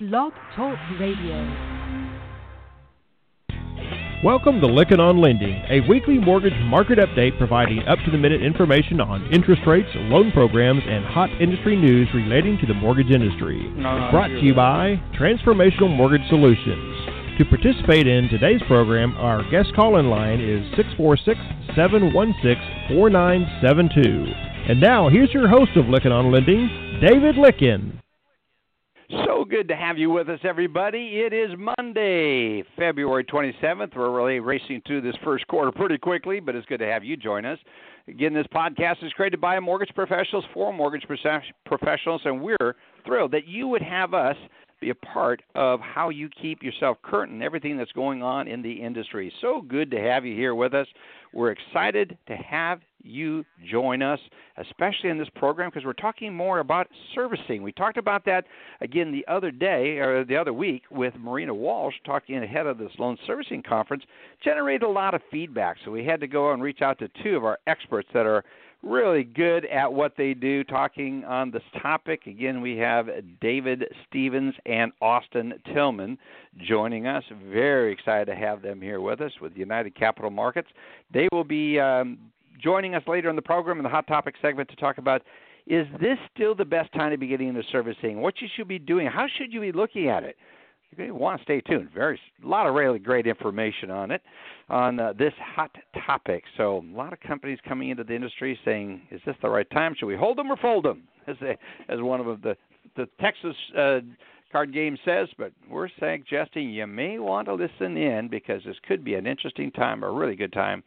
Blog Talk Radio. Welcome to Lykken on Lending, a weekly mortgage market update providing up to the minute information on interest rates, loan programs, and hot industry news relating to the mortgage industry. Brought to you by Transformational Mortgage Solutions. To participate in today's program, our guest call in line is 646 716 4972. And now, here's your host of Lykken on Lending, David Lykken. Good to have you with us, everybody. It is Monday, February 27th. We're really racing through this first quarter pretty quickly, but it's good to have you join us. Again, this podcast is created by mortgage professionals for mortgage professionals, and we're thrilled that you would have us be a part of how you keep yourself current and everything that's going on in the industry. So good to have you here with us. We're excited to have you join us, especially in this program, because we're talking more about servicing. We talked about that again the other day or the other week with Marina Walsh, talking ahead of this loan servicing conference, generated a lot of feedback. So we had to go and reach out to two of our experts that are really good at what they do talking on this topic. Again, we have David Stephens and Austin Tilghman joining us. Very excited to have them here with us with United Capital Markets. They will be um, joining us later in the program in the Hot Topic segment to talk about is this still the best time to be getting into servicing? What you should be doing? How should you be looking at it? You want to stay tuned. Very a lot of really great information on it on uh, this hot topic. So a lot of companies coming into the industry saying, "Is this the right time? Should we hold them or fold them?" As a, as one of the the Texas uh, card game says. But we're suggesting you may want to listen in because this could be an interesting time, a really good time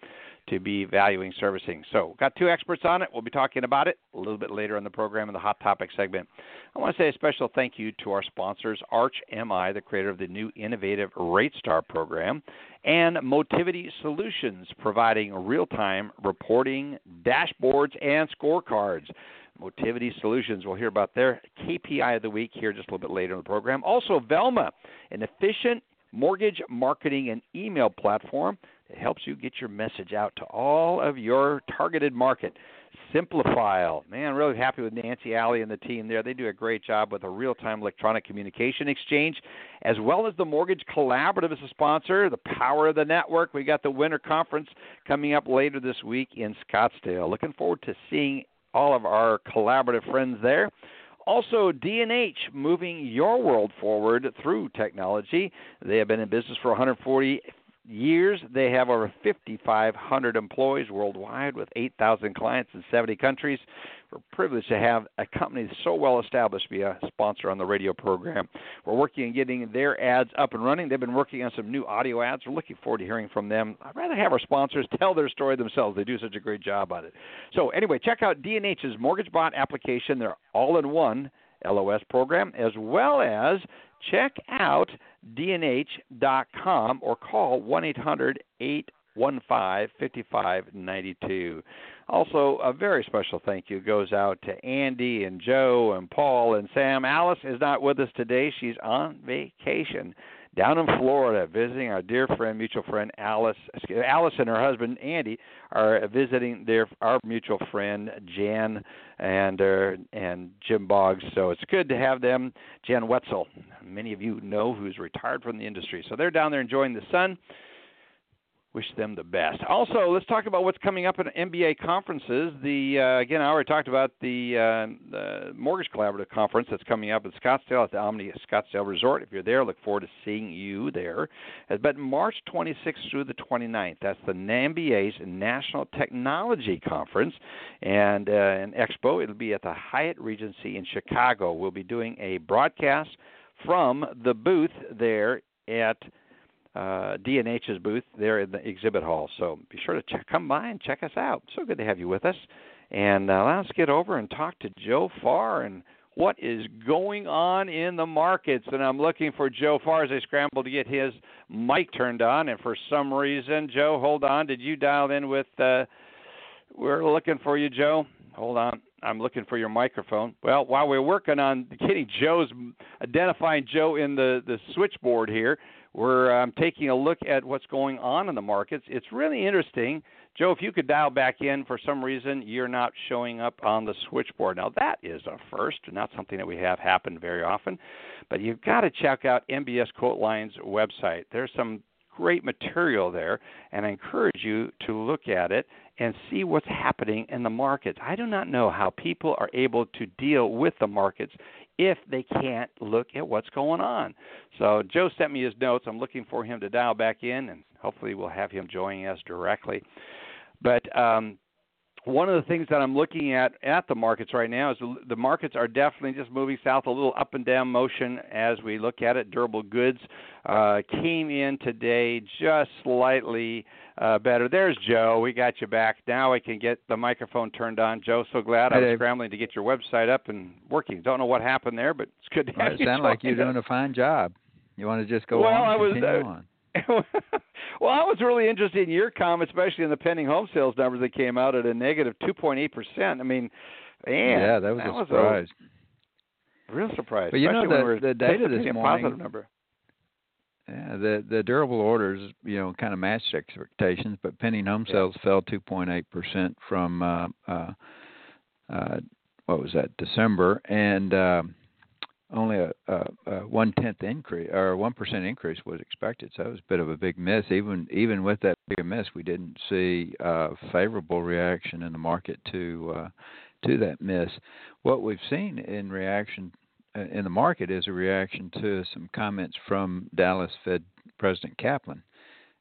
to be valuing servicing. So, got two experts on it. We'll be talking about it a little bit later in the program in the hot topic segment. I want to say a special thank you to our sponsors, Arch MI, the creator of the new innovative RateStar program, and Motivity Solutions, providing real-time reporting, dashboards, and scorecards. Motivity Solutions. We'll hear about their KPI of the week here just a little bit later in the program. Also, Velma, an efficient mortgage marketing and email platform it helps you get your message out to all of your targeted market. Simplifile. Man, really happy with Nancy Alley and the team there. They do a great job with a real time electronic communication exchange, as well as the Mortgage Collaborative as a sponsor, the power of the network. We got the winter conference coming up later this week in Scottsdale. Looking forward to seeing all of our collaborative friends there. Also, D&H moving your world forward through technology. They have been in business for 140 years. They have over 5,500 employees worldwide with 8,000 clients in 70 countries. We're privileged to have a company so well established be a sponsor on the radio program. We're working on getting their ads up and running. They've been working on some new audio ads. We're looking forward to hearing from them. I'd rather have our sponsors tell their story themselves. They do such a great job on it. So, anyway, check out D&H's Mortgage Bot application. They're all in one LOS program, as well as check out dnh.com or call 1 800 815 5592. Also, a very special thank you goes out to Andy and Joe and Paul and Sam. Alice is not with us today, she's on vacation down in Florida visiting our dear friend, mutual friend Alice. Alice and her husband Andy are visiting their our mutual friend Jan and uh, and Jim Boggs. So it's good to have them. Jan Wetzel, many of you know, who's retired from the industry. So they're down there enjoying the sun wish them the best. Also, let's talk about what's coming up at MBA conferences. The uh, again, I already talked about the, uh, the Mortgage Collaborative conference that's coming up in Scottsdale at the Omni Scottsdale Resort. If you're there, look forward to seeing you there. But March 26th through the 29th, that's the MBA's National Technology Conference and uh, an expo. It'll be at the Hyatt Regency in Chicago. We'll be doing a broadcast from the booth there at uh, D&H's booth there in the exhibit hall. So be sure to check, come by and check us out. So good to have you with us. And uh, let's get over and talk to Joe Farr and what is going on in the markets. And I'm looking for Joe Farr as I scramble to get his mic turned on. And for some reason, Joe, hold on. Did you dial in with? Uh, we're looking for you, Joe. Hold on. I'm looking for your microphone. Well, while we're working on getting Joe's identifying Joe in the the switchboard here, we're um, taking a look at what's going on in the markets. It's really interesting. Joe, if you could dial back in for some reason, you're not showing up on the switchboard. Now, that is a first, not something that we have happen very often. But you've got to check out MBS Quoteline's website. There's some great material there, and I encourage you to look at it and see what's happening in the markets. I do not know how people are able to deal with the markets if they can't look at what's going on. So Joe sent me his notes. I'm looking for him to dial back in, and hopefully we'll have him joining us directly. But um, one of the things that I'm looking at at the markets right now is the, the markets are definitely just moving south, a little up and down motion as we look at it. Durable goods uh, came in today just slightly uh, better. There's Joe. We got you back. Now I can get the microphone turned on. Joe, so glad I was scrambling to get your website up and working. Don't know what happened there, but it's good to well, have it you. It sounds like you're doing a fine job. You want to just go well, on? I was, uh, on. well, I was really interested in your comment, especially in the pending home sales numbers that came out at a negative 2.8 percent. I mean, man, yeah, that was that a was surprise. A real surprise. But you know the, the data this morning. Positive number. Yeah, the the durable orders, you know, kind of matched expectations, but pending home sales yeah. fell 2.8 percent from uh, uh, uh, what was that December, and uh, only a, a, a one tenth increase or one percent increase was expected. So it was a bit of a big miss. Even even with that big miss, we didn't see a favorable reaction in the market to uh, to that miss. What we've seen in reaction uh, in the market is a reaction to some comments from Dallas Fed President Kaplan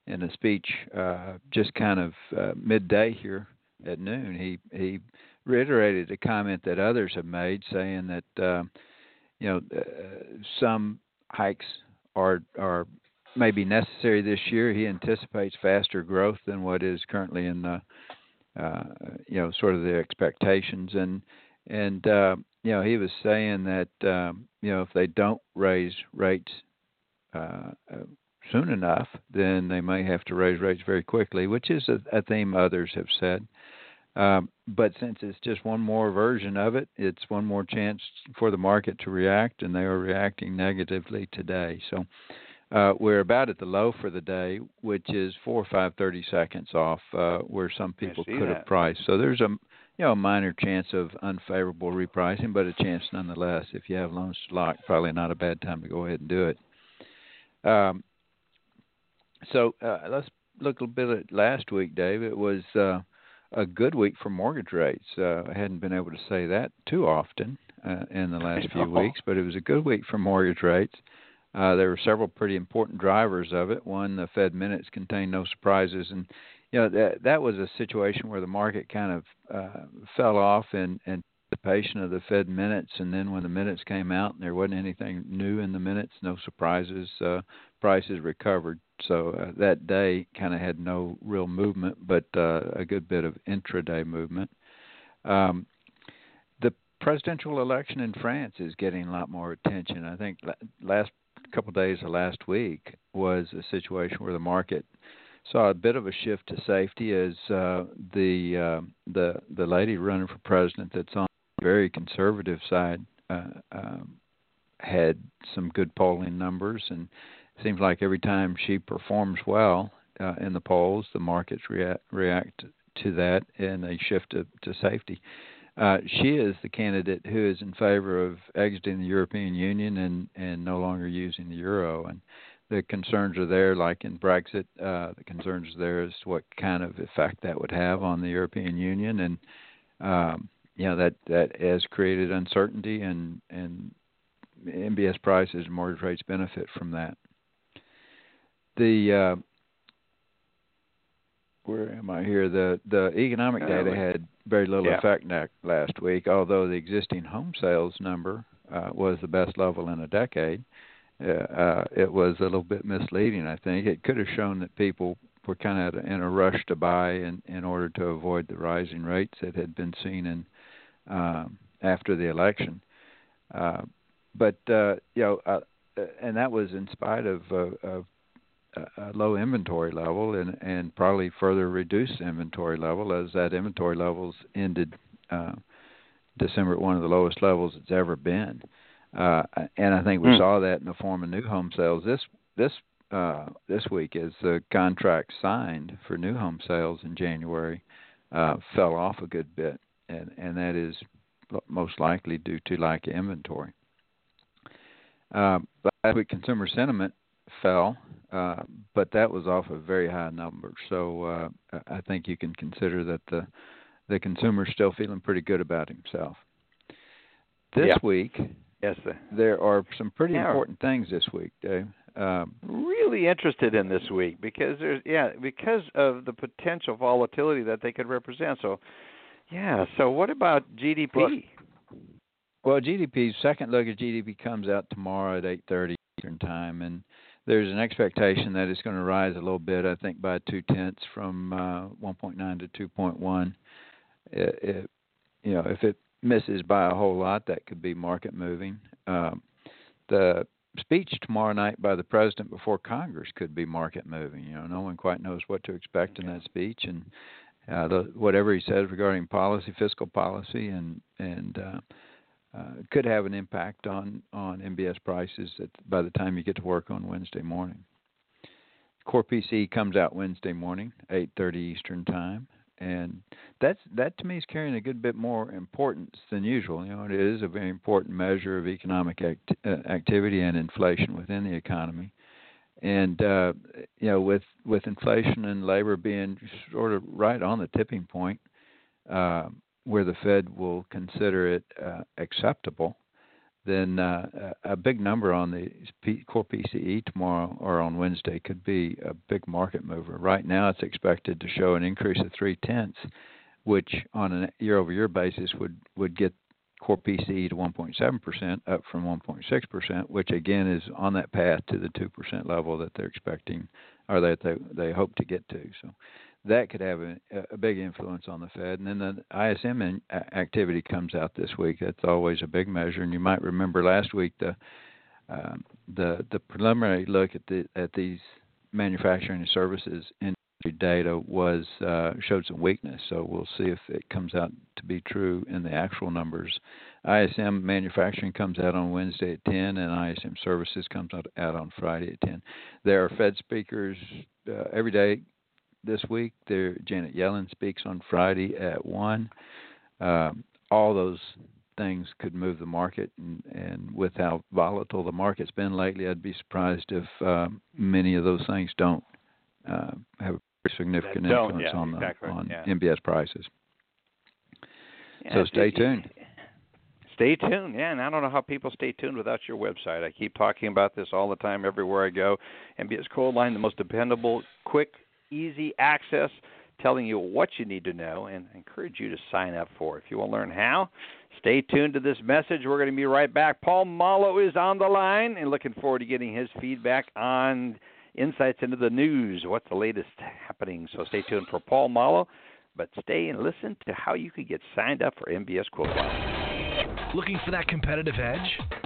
in a speech uh, just kind of uh, midday here at noon. He he reiterated a comment that others have made, saying that uh, you know uh, some hikes are are maybe necessary this year. He anticipates faster growth than what is currently in the uh, you know sort of the expectations and and uh, you know he was saying that um, you know if they don't raise rates uh, uh, soon enough, then they may have to raise rates very quickly, which is a, a theme others have said. Um, but since it's just one more version of it, it's one more chance for the market to react, and they are reacting negatively today. So uh, we're about at the low for the day, which is four or five thirty seconds off uh, where some people could that. have priced. So there's a you know a minor chance of unfavorable repricing, but a chance nonetheless. If you have loans to lock, probably not a bad time to go ahead and do it. Um, so uh, let's look a bit at last week, Dave. It was uh, a good week for mortgage rates. Uh, I hadn't been able to say that too often uh, in the last few weeks, but it was a good week for mortgage rates. Uh, there were several pretty important drivers of it. One, the Fed minutes contained no surprises, and you know that that was a situation where the market kind of uh, fell off in anticipation of the Fed minutes, and then when the minutes came out and there wasn't anything new in the minutes, no surprises, uh, prices recovered. So uh, that day kind of had no real movement, but uh, a good bit of intraday movement. Um, the presidential election in France is getting a lot more attention. I think last couple of days of last week was a situation where the market saw a bit of a shift to safety as uh, the uh, the the lady running for president that's on the very conservative side uh, um, had some good polling numbers, and seems like every time she performs well uh, in the polls, the markets react react to that and they shift to, to safety. Uh, she is the candidate who is in favor of exiting the European Union and, and no longer using the euro. And the concerns are there, like in Brexit. Uh, the concerns there to what kind of effect that would have on the European Union, and um, you know that that has created uncertainty, and and MBS prices and mortgage rates benefit from that. The uh, where am I here? The the economic uh, data had very little yeah. effect last week, although the existing home sales number uh, was the best level in a decade. Uh, uh, it was a little bit misleading. I think it could have shown that people were kind of in a rush to buy in in order to avoid the rising rates that had been seen in um, after the election. Uh, but uh, you know, uh, and that was in spite of, uh, of a low inventory level and and probably further reduced inventory level as that inventory levels ended uh, December at one of the lowest levels it's ever been. Uh, and I think we mm. saw that in the form of new home sales this this uh, this week as the contract signed for new home sales in January uh, fell off a good bit, and and that is most likely due to lack of inventory. Uh, but last week, consumer sentiment fell, uh, but that was off a very high number. So uh, I think you can consider that the the consumer's still feeling pretty good about himself. This yeah. week, yes, sir. there are some pretty yeah. important things this week, Dave. Um, really interested in this week because there's yeah because of the potential volatility that they could represent. So, yeah. So what about GDP? Well, well GDP second look at GDP comes out tomorrow at 8:30 Eastern time, and there's an expectation that it's going to rise a little bit. I think by two tenths from uh, 1.9 to 2.1. It, it, you know, if it misses by a whole lot, that could be market moving. Um, the speech tomorrow night by the president before Congress could be market moving. You know, no one quite knows what to expect in that speech, and uh, the, whatever he says regarding policy, fiscal policy, and and uh, could have an impact on on MBS prices at, by the time you get to work on Wednesday morning. Core PC comes out Wednesday morning, 8:30 Eastern time and that's that to me is carrying a good bit more importance than usual. You know, it is a very important measure of economic act, uh, activity and inflation within the economy. And uh, you know, with with inflation and labor being sort of right on the tipping point, uh, where the Fed will consider it uh, acceptable, then uh, a big number on the P- core PCE tomorrow or on Wednesday could be a big market mover. Right now, it's expected to show an increase of three tenths, which on a year-over-year basis would would get core PCE to 1.7 percent, up from 1.6 percent, which again is on that path to the two percent level that they're expecting, or that they they hope to get to. So that could have a, a big influence on the Fed. And then the ISM in, activity comes out this week. That's always a big measure. And you might remember last week the uh, the the preliminary look at the at these manufacturing and services industry data was uh, showed some weakness. So we'll see if it comes out to be true in the actual numbers. ISM manufacturing comes out on Wednesday at 10, and ISM services comes out, out on Friday at 10. There are Fed speakers uh, every day this week. There, Janet Yellen speaks on Friday at one. Uh, all those things could move the market, and, and with how volatile the market's been lately, I'd be surprised if uh, many of those things don't uh, have a significant influence yeah, on the on yeah. MBS prices. Yeah, so stay tuned. Stay tuned. Yeah, and I don't know how people stay tuned without your website. I keep talking about this all the time everywhere I go. MBS Quoteline, the most dependable, quick, easy access, telling you what you need to know, and encourage you to sign up for. If you want to learn how, stay tuned to this message. We're going to be right back. Paul Muolo is on the line, and looking forward to getting his feedback on insights into the news. What's the latest happening? So stay tuned for Paul Muolo, but stay and listen to how you can get signed up for MBS Quote. Looking for that competitive edge?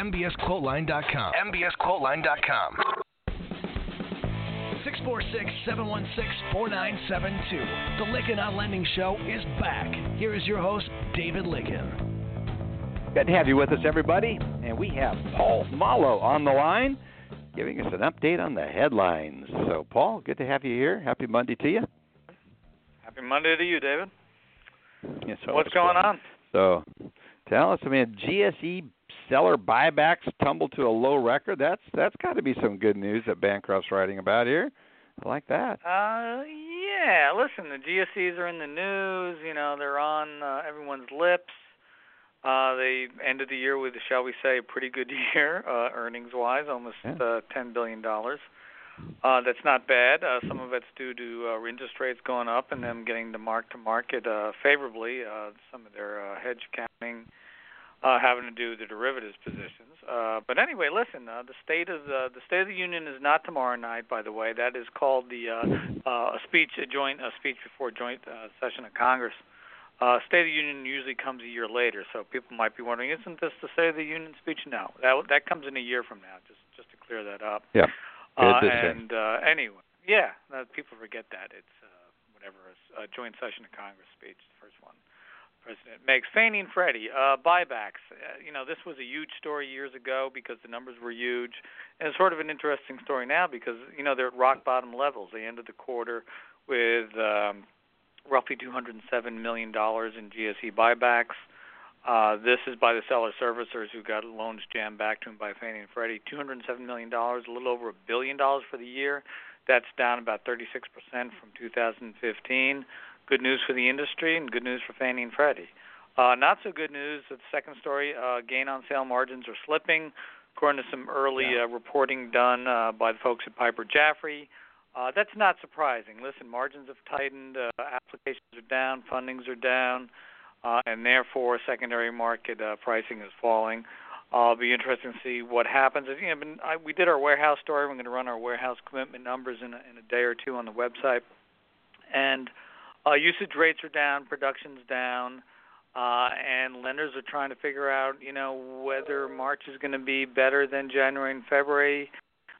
mbsquoteline.com. mbsquoteline.com. 646-716-4972. The Lykken on Lending Show is back. Here is your host, David Lykken. Good to have you with us, everybody. And we have Paul Muolo on the line giving us an update on the headlines. So, Paul, good to have you here. Happy Monday to you. Happy Monday to you, David. Yeah, so What's going on? So, tell us, I mean, GSE seller buybacks tumbled to a low record. That's that's got to be some good news that Bancroft's writing about here. I like that. Uh, yeah. Listen, the GSEs are in the news. You know, they're on uh, everyone's lips. Uh, they ended the year with, shall we say, a pretty good year, uh, earnings-wise, almost yeah. uh, ten billion dollars. Uh, that's not bad. Uh, some of it's due to uh, interest rates going up and them getting the mark to market uh, favorably. Uh, some of their uh, hedge accounting. Uh, having to do the derivatives positions. Uh, but anyway, listen, uh, the state of the the State of the Union is not tomorrow night. By the way, that is called the uh, uh, a speech, a joint a speech before joint uh, session of Congress. Uh, State of the Union usually comes a year later, so people might be wondering, isn't this the State of the Union speech? No, that that comes in a year from now. Just just to clear that up. Yeah. Uh, and uh, anyway, yeah, people forget that it's uh, whatever a, a joint session of Congress speech, the first one president makes. Fannie and Freddie uh, buybacks. Uh, you know, this was a huge story years ago because the numbers were huge, and it's sort of an interesting story now because you know they're at rock bottom levels. They ended the quarter with um, roughly 207 million dollars in GSE buybacks. Uh, this is by the seller servicers who got loans jammed back to them by Fannie and Freddie. $207 million, a little over a billion dollars for the year. That's down about 36% from 2015 good news for the industry and good news for Fannie and Freddie. Uh, not so good news. The second story: uh, gain on sale margins are slipping, according to some early yeah. uh, reporting done uh, by the folks at Piper Jaffray. Uh, that's not surprising. Listen, margins have tightened, uh, applications are down, fundings are down, uh, and therefore secondary market uh, pricing is falling. Uh, it'll be interesting to see what happens. You know, been, I, we did our warehouse story. We're going to run our warehouse commitment numbers in a, in a day or two on the website, and uh, usage rates are down, production's down, uh, and lenders are trying to figure out, you know, whether March is going to be better than January and February,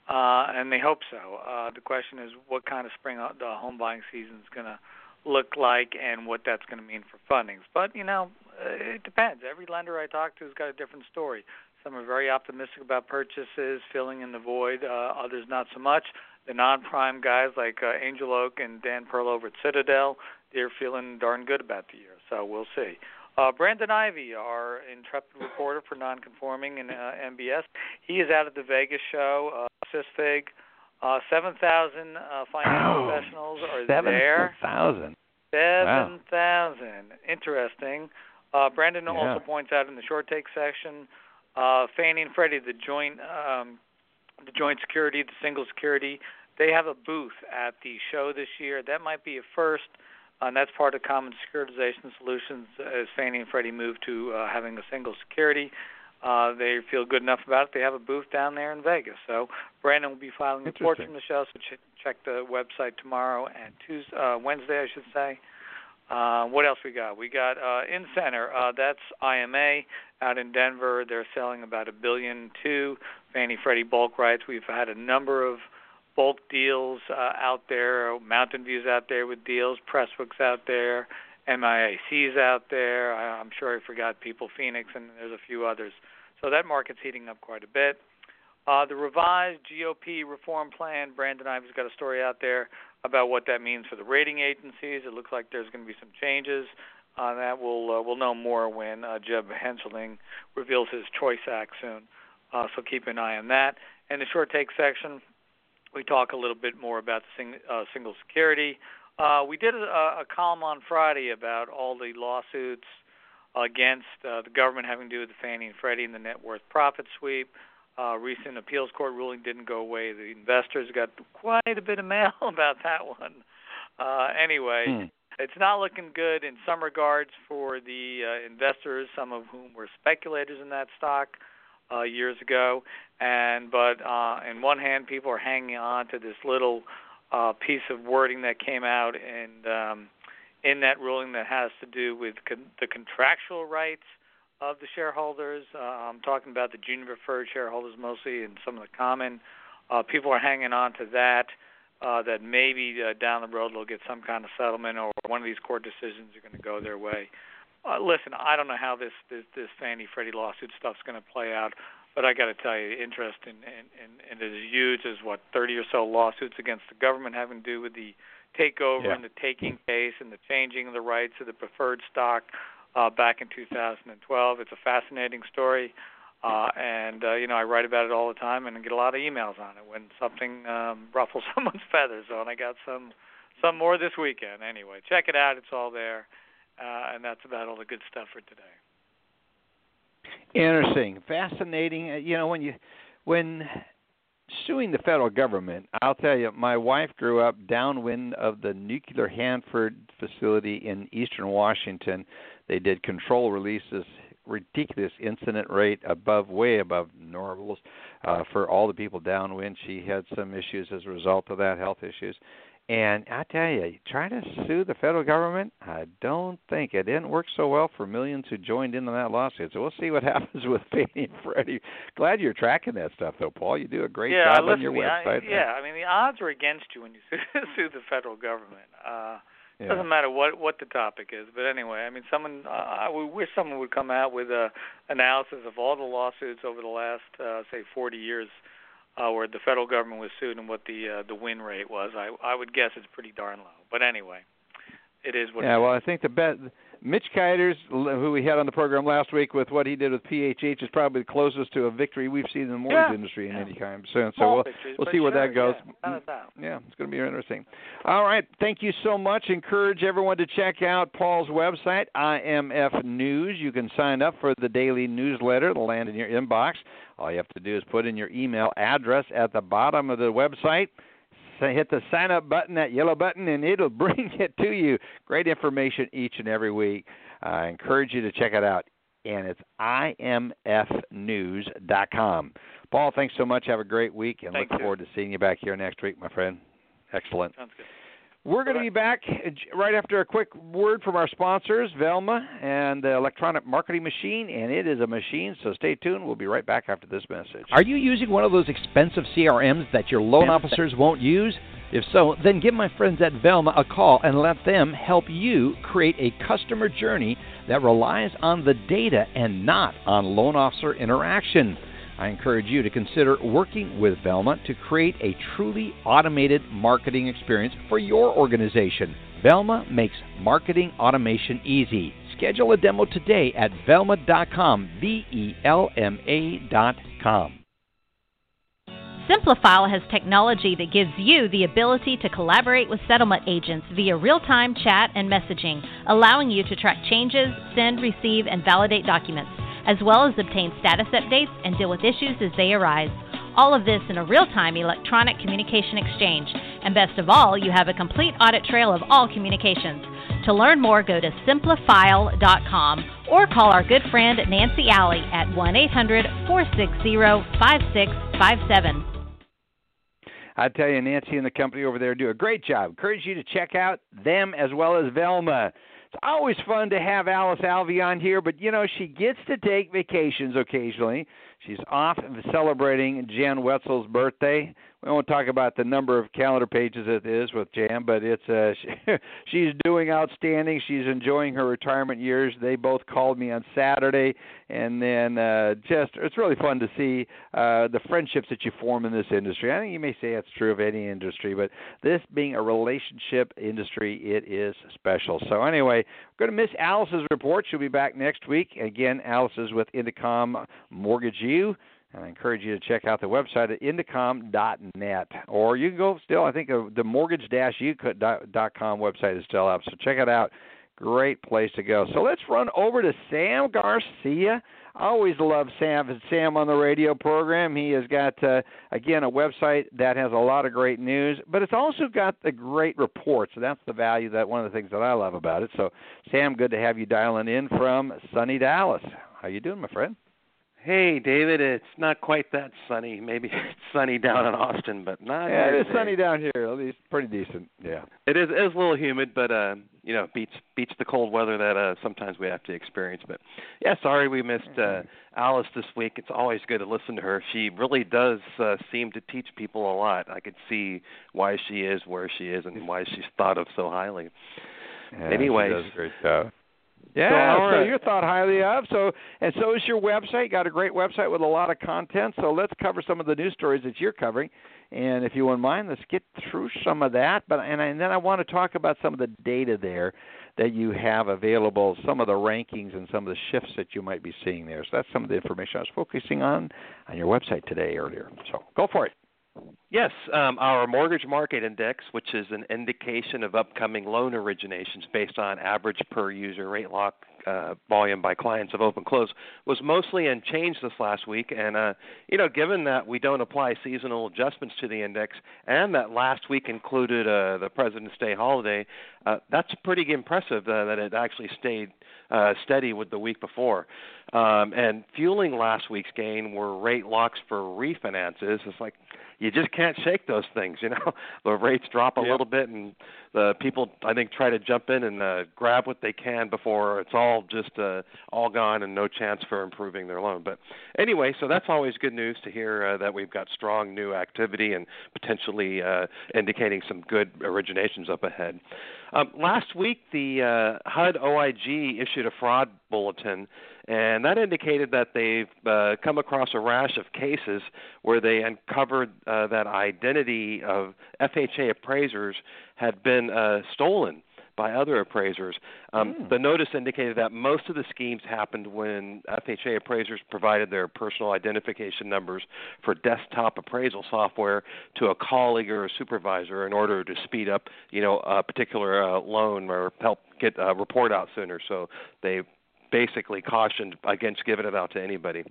uh, and they hope so. Uh, the question is, what kind of spring uh, the home buying season is going to look like, and what that's going to mean for fundings. But you know, it depends. Every lender I talk to has got a different story. Some are very optimistic about purchases, filling in the void. Uh, others not so much the non-prime guys like uh, Angel Oak and Dan Perl over at Citadel, they're feeling darn good about the year. So we'll see. Uh, Brandon Ivey, our intrepid reporter for non-conforming and uh, MBS, he is out at the Vegas show. Uh, CISFIG, uh, 7,000 uh, finance oh, professionals are 7, there. 7,000. 7,000. Wow. Interesting. Uh, Brandon yeah. also points out in the short take section, uh, Fannie and Freddie, the joint um, the joint security, the single security. They have a booth at the show this year. That might be a first, and that's part of Common Securitization Solutions as Fannie and Freddie move to uh, having a single security. Uh, they feel good enough about it. They have a booth down there in Vegas. So Brandon will be filing reports from the show. So ch- check the website tomorrow and Tuesday, uh, Wednesday, I should say. Uh, what else we got? We got uh, Incenter. Uh, that's IMA out in Denver. They're selling about a billion two Fannie Freddie bulk rights. We've had a number of bulk deals uh, out there. Mountain View's out there with deals. Pressbook's out there. MIAC's out there. I, I'm sure I forgot People Phoenix, and there's a few others. So that market's heating up quite a bit. Uh, the revised GOP reform plan, Brandon Ivey's got a story out there about what that means for the rating agencies. It looks like there's going to be some changes. On that we'll uh, we'll know more when uh, Jeb Hensarling reveals his Choice Act soon. Uh, so keep an eye on that. In the short take section, we talk a little bit more about the sing, uh, single security. Uh, we did a, a column on Friday about all the lawsuits against uh, the government having to do with the Fannie and Freddie and the net worth profit sweep. Uh, recent appeals court ruling didn't go away. The investors got quite a bit of mail about that one. Uh, anyway, hmm. it's not looking good in some regards for the uh, investors, some of whom were speculators in that stock uh, years ago. And but uh, in one hand, people are hanging on to this little uh, piece of wording that came out and um, in that ruling that has to do with con- the contractual rights of the shareholders. Uh, I'm talking about the junior preferred shareholders mostly, and some of the common. Uh, people are hanging on to that. Uh, that maybe uh, down the road they'll get some kind of settlement, or one of these court decisions are going to go their way. Uh, listen, I don't know how this this, this Fannie Freddie lawsuit stuff's going to play out, but I got to tell you, the interest in, in, in, in it is huge. As what 30 or so lawsuits against the government having to do with the takeover yeah. and the taking case and the changing of the rights of the preferred stock uh, back in 2012. It's a fascinating story, uh, and uh, you know I write about it all the time and get a lot of emails on it when something um, ruffles someone's feathers. So, and I got some some more this weekend. Anyway, check it out. It's all there, uh, and that's about all the good stuff for today. Interesting, fascinating. Uh, you know when you when suing the federal government, I'll tell you, my wife grew up downwind of the nuclear Hanford facility in eastern Washington they did control releases ridiculous incident rate above, way above normals uh, for all the people downwind. She had some issues as a result of that, health issues. And I tell you, trying to sue the federal government, I don't think it didn't work so well for millions who joined into that lawsuit. So we'll see what happens with Fannie and Freddie. Glad you're tracking that stuff, though, Paul. You do a great yeah, job listen, on your website. I, yeah, I mean the odds are against you when you sue, sue the federal government. Uh, yeah. Doesn't matter what what the topic is, but anyway, I mean, someone uh, I would wish someone would come out with a analysis of all the lawsuits over the last uh, say 40 years uh, where the federal government was sued and what the uh, the win rate was. I I would guess it's pretty darn low. But anyway, it is what. It is. Yeah, it well, is. I think the bet Mitch Kiders, who we had on the program last week with what he did with PHH, is probably the closest to a victory we've seen in the mortgage Yeah, industry in yeah. any time soon. So we'll victories, we'll see where sure, that goes. Yeah, doubt. Mm, yeah, it's going to be interesting. All right, thank you so much. Encourage everyone to check out Paul's website, IMF News. You can sign up for the daily newsletter. It'll land in your inbox. All you have to do is put in your email address at the bottom of the website. Hit the sign up button, that yellow button, and it'll bring it to you. Great information each and every week. I encourage you to check it out, and it's imfnews.com. Paul, thanks so much. Have a great week, and Thank look you. forward to seeing you back here next week, my friend. Excellent. Sounds good. We're going to be back uh, right after a quick word from our sponsors, Velma and the Electronic Marketing Machine, and it is a machine, so stay tuned. We'll be right back after this message. Are you using one of those expensive CRMs that your loan officers won't use? If so, then give my friends at Velma a call and let them help you create a customer journey that relies on the data and not on loan officer interaction. I encourage you to consider working with Velma to create a truly automated marketing experience for your organization. Velma makes marketing automation easy. Schedule a demo today at velma.com, V E L M A.com. Simplifile has technology that gives you the ability to collaborate with settlement agents via real time chat and messaging, allowing you to track changes, send, receive, and validate documents, as well as obtain status updates and deal with issues as they arise. All of this in a real time electronic communication exchange. And best of all, you have a complete audit trail of all communications. To learn more, go to simplifile.com or call our good friend Nancy Alley at 1 800 460 5657. I tell you, Nancy and the company over there do a great job. Encourage you to check out them as well as Velma. It's always fun to have Alice Alvey on here, but you know she gets to take vacations occasionally. She's off celebrating Jan Wetzel's birthday. We won't talk about the number of calendar pages it is with Jan, but it's uh, she, she's doing outstanding. She's enjoying her retirement years. They both called me on Saturday, and then uh, just it's really fun to see uh, the friendships that you form in this industry. I think you may say it's true of any industry, but this being a relationship industry, it is special. So anyway, we're going to miss Alice's report. She'll be back next week. Again, Alice is with Indecomm Mortgage U. And I encourage you to check out the website at indecomm.net. Or you can go still, I think uh, the mortgage-u.com website is still up. So check it out. Great place to go. So let's run over to Sam Garcia. I always love Sam Sam on the radio program. He has got uh, again a website that has a lot of great news, but it's also got the great reports. So that's the value that one of the things that I love about it. So Sam, good to have you dialing in from sunny Dallas. How you doing, my friend? Hey, David. It's not quite that sunny. Maybe it's sunny down in Austin, but not. Yeah, it is today. sunny down here. At least pretty decent. Yeah. It is. It is a little humid, but uh, you know, beats beats the cold weather that uh, sometimes we have to experience. But yeah, sorry we missed uh, Alice this week. It's always good to listen to her. She really does uh, seem to teach people a lot. I could see why she is where she is and why she's thought of so highly. yeah Anyways. she does a great job. Yeah, So, so you're thought highly of. So and so is your website. Got a great website with a lot of content. So let's cover some of the news stories that you're covering. And if you wouldn't mind, let's get through some of that. But and, and then I want to talk about some of the data there that you have available, some of the rankings and some of the shifts that you might be seeing there. So that's some of the information I was focusing on on your website today earlier. So go for it. Yes, um, our mortgage market index, which is an indication of upcoming loan originations based on average per user rate lock uh, volume by clients of OpenClose, was mostly unchanged this last week. And uh, you know, given that we don't apply seasonal adjustments to the index, and that last week included uh, the President's Day holiday, uh, that's pretty impressive uh, that it actually stayed uh, steady with the week before. Um, and fueling last week's gain were rate locks for refinances. It's like you just can't shake those things. You know, the rates drop a yep. little bit, and the people I think try to jump in and uh, grab what they can before it's all just uh, all gone and no chance for improving their loan. But anyway, so that's always good news to hear uh, that we've got strong new activity and potentially uh, indicating some good originations up ahead. Um, last week, the uh, HUD OIG issued a fraud bulletin and that indicated that they've uh, come across a rash of cases where they uncovered uh, that identity of FHA appraisers had been uh, stolen by other appraisers. Um, mm. The notice indicated that most of the schemes happened when FHA appraisers provided their personal identification numbers for desktop appraisal software to a colleague or a supervisor in order to speed up, you know, a particular uh, loan or help get a report out sooner. So they basically cautioned against giving it out to anybody.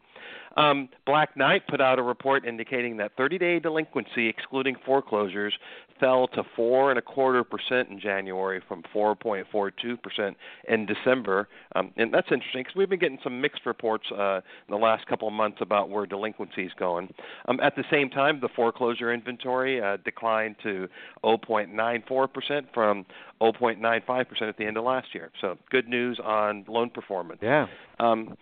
Um, Black Knight put out a report indicating that 30-day delinquency, excluding foreclosures, fell to four and a quarter percent in January from 4.42 percent in December, um, and that's interesting because we've been getting some mixed reports uh, in the last couple of months about where delinquency is going. Um, at the same time, the foreclosure inventory uh, declined to 0.94 percent from 0.95 percent at the end of last year. So good news on loan performance. Yeah. Um,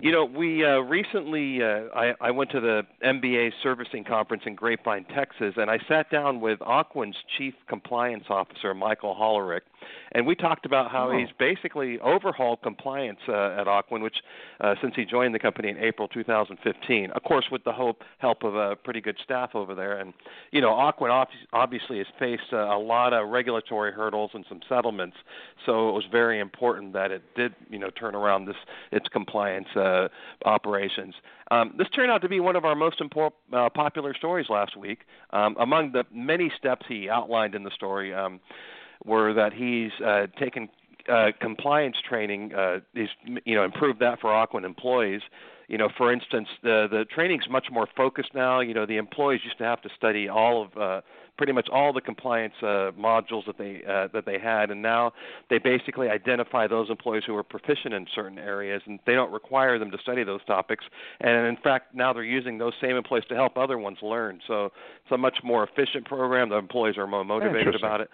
you know, we uh, recently uh, I, I went to the MBA servicing conference in Grapevine, Texas, and I sat down with Ocwen's chief compliance officer, Michael Hollerick, and we talked about how oh. he's basically overhauled compliance uh, at Ocwen, which uh, since he joined the company in April 2015, of course, with the hope help of a pretty good staff over there. And you know, Ocwen obviously has faced uh, a lot of regulatory hurdles and some settlements, so it was very important that it did, you know, turn around this its compliance uh, operations. Um, this turned out to be one of our most impor- uh, popular stories last week. Um, among the many steps he outlined in the story, um, were that he's uh, taken uh, compliance training. Uh, he's you know improved that for Ocwen employees. You know, for instance, the the training's much more focused now. You know, the employees used to have to study all of uh, pretty much all the compliance uh, modules that they uh, that they had, and now they basically identify those employees who are proficient in certain areas, and they don't require them to study those topics. And in fact, now they're using those same employees to help other ones learn. So it's a much more efficient program. The employees are more motivated about it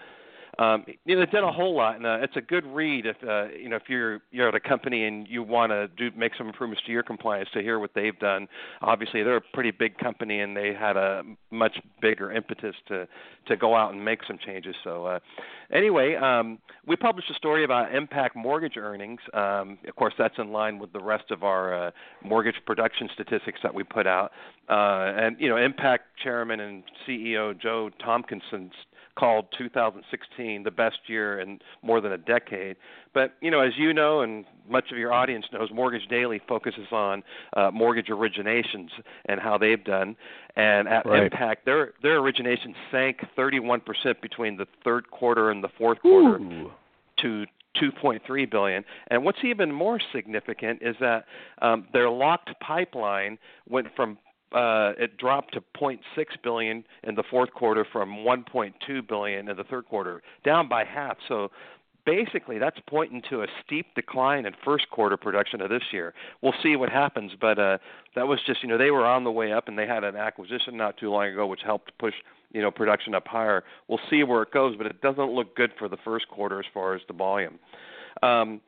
um, you know, they've done a whole lot, and uh, it's a good read if uh, you know if you're you're at a company and you want to do make some improvements to your compliance to hear what they've done. Obviously, they're a pretty big company, and they had a much bigger impetus to to go out and make some changes. So, uh, anyway, um, we published a story about Impac mortgage earnings. Um, of course, that's in line with the rest of our uh, mortgage production statistics that we put out. Uh, and you know, Impac chairman and CEO Joe Tomkinson called 2016 the best year in more than a decade. But you know, as you know, and much of your audience knows, Mortgage Daily focuses on uh, mortgage originations and how they've done. And at right. Impac, their their originations sank 31% between the third quarter and the fourth quarter Ooh. to 2.3 billion. And what's even more significant is that um, their locked pipeline went from uh, it dropped to 0.6 billion in the fourth quarter from 1.2 billion in the third quarter, down by half. So basically, that's pointing to a steep decline in first quarter production of this year. We'll see what happens, but uh, that was just you know they were on the way up and they had an acquisition not too long ago which helped push you know production up higher. We'll see where it goes, but it doesn't look good for the first quarter as far as the volume. Um,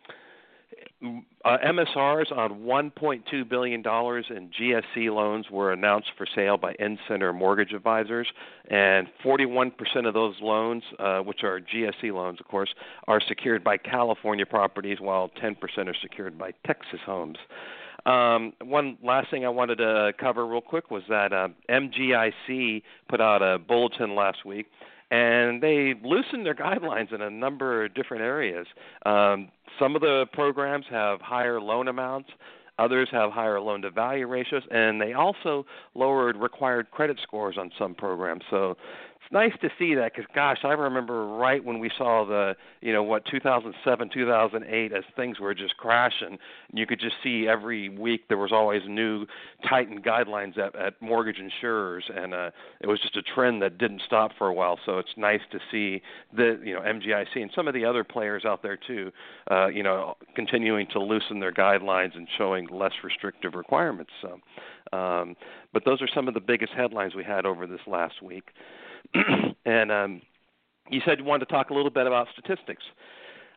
uh, MSRs on $1.2 billion in GSE loans were announced for sale by Incenter Mortgage Advisors, and 41% of those loans, uh, which are GSE loans, of course, are secured by California properties, while 10% are secured by Texas homes. Um, one last thing I wanted to cover real quick was that uh, MGIC put out a bulletin last week and they loosened their guidelines in a number of different areas. Um, some of the programs have higher loan amounts. Others have higher loan to value ratios, and they also lowered required credit scores on some programs. So nice to see that because gosh, I remember right when we saw the you know what 2007 2008 as things were just crashing. And you could just see every week there was always new tightened guidelines at, at mortgage insurers, and uh, it was just a trend that didn't stop for a while. So it's nice to see the you know MGIC and some of the other players out there too, uh, you know, continuing to loosen their guidelines and showing less restrictive requirements. So, um, but those are some of the biggest headlines we had over this last week. and um, you said you wanted to talk a little bit about statistics.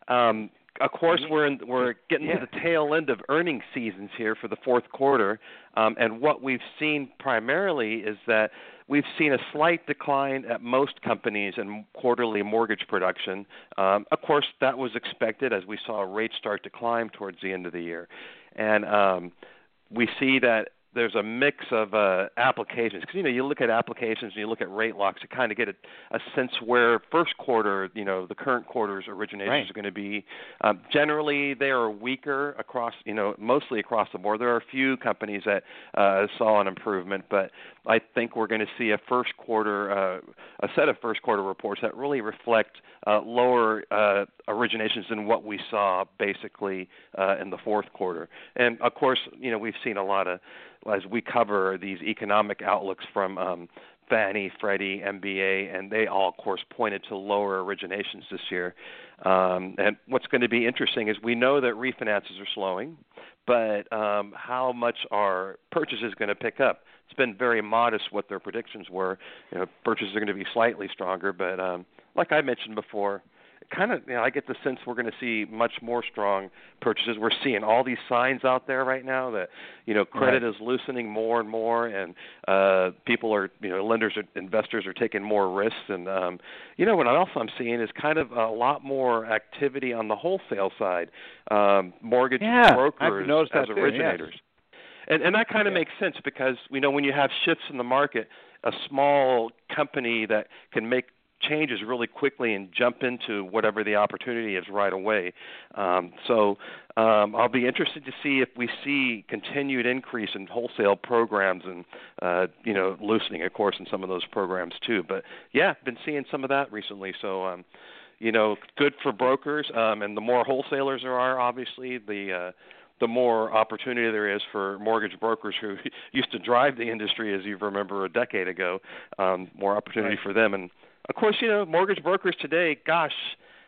Um, of course, we're in, we're getting yeah. to the tail end of earnings seasons here for the fourth quarter, um, and what we've seen primarily is that we've seen a slight decline at most companies in quarterly mortgage production. Um, of course, that was expected as we saw rates start to climb towards the end of the year, and um, we see that there's a mix of uh, applications because you know you look at applications and you look at rate locks to kind of get a, a sense where first quarter you know the current quarter's originations right. are going to be. Um, generally, they are weaker across you know mostly across the board. There are a few companies that uh, saw an improvement, but I think we're going to see a first quarter uh, a set of first quarter reports that really reflect uh, lower uh, originations than what we saw basically uh, in the fourth quarter. And of course, you know we've seen a lot of as we cover these economic outlooks from um, Fannie, Freddie, MBA, and they all, of course, pointed to lower originations this year. Um, and what's going to be interesting is we know that refinances are slowing, but um, how much are purchases going to pick up? It's been very modest what their predictions were. You know, purchases are going to be slightly stronger, but um, like I mentioned before, kind of you know I get the sense we're going to see much more strong purchases. We're seeing all these signs out there right now that you know credit right. is loosening more and more, and uh, people are you know lenders or investors are taking more risks, and um, you know what else I'm seeing is kind of a lot more activity on the wholesale side, um, mortgage yeah, brokers as originators. Yes. And and that kind of yeah. makes sense because you know when you have shifts in the market, a small company that can make changes really quickly and jump into whatever the opportunity is right away. Um, so um, I'll be interested to see if we see continued increase in wholesale programs and uh, you know loosening, of course, in some of those programs too. But yeah, been seeing some of that recently. So. Um, you know, good for brokers, um, and the more wholesalers there are, obviously, the uh, the more opportunity there is for mortgage brokers who used to drive the industry, as you remember a decade ago. Um, more opportunity right. for them, and of course, you know, mortgage brokers today, gosh,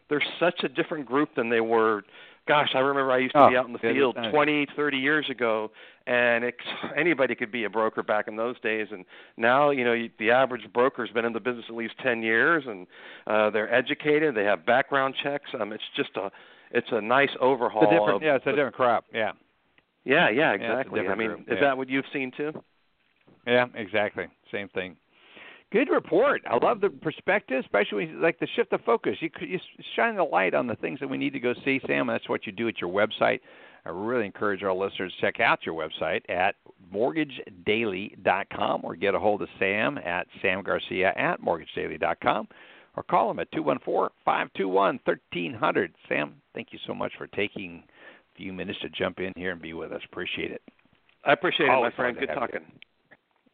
they're such a different group than they were. Gosh, I remember I used to oh, be out in the field 20, 30 years ago, and it, anybody could be a broker back in those days. And now, you know, the average broker's been in the business at least 10 years, and uh, they're educated. They have background checks. Um, it's just a, it's a nice overhaul. It's a different, of, yeah, it's a different crop. Yeah. Yeah, yeah, exactly. Yeah, I mean, group. is yeah. that what you've seen too? Yeah, exactly. Same thing. Good report. I love the perspective, especially like the shift of focus. You you shine the light on the things that we need to go see, Sam. That's what you do at your website. I really encourage our listeners to check out your website at mortgagedaily.com or get a hold of Sam at samgarcia at mortgagedaily.com or call him at 214-521-1300. Sam, thank you so much for taking a few minutes to jump in here and be with us. Appreciate it. I appreciate Always it, my friend. Good talking. You.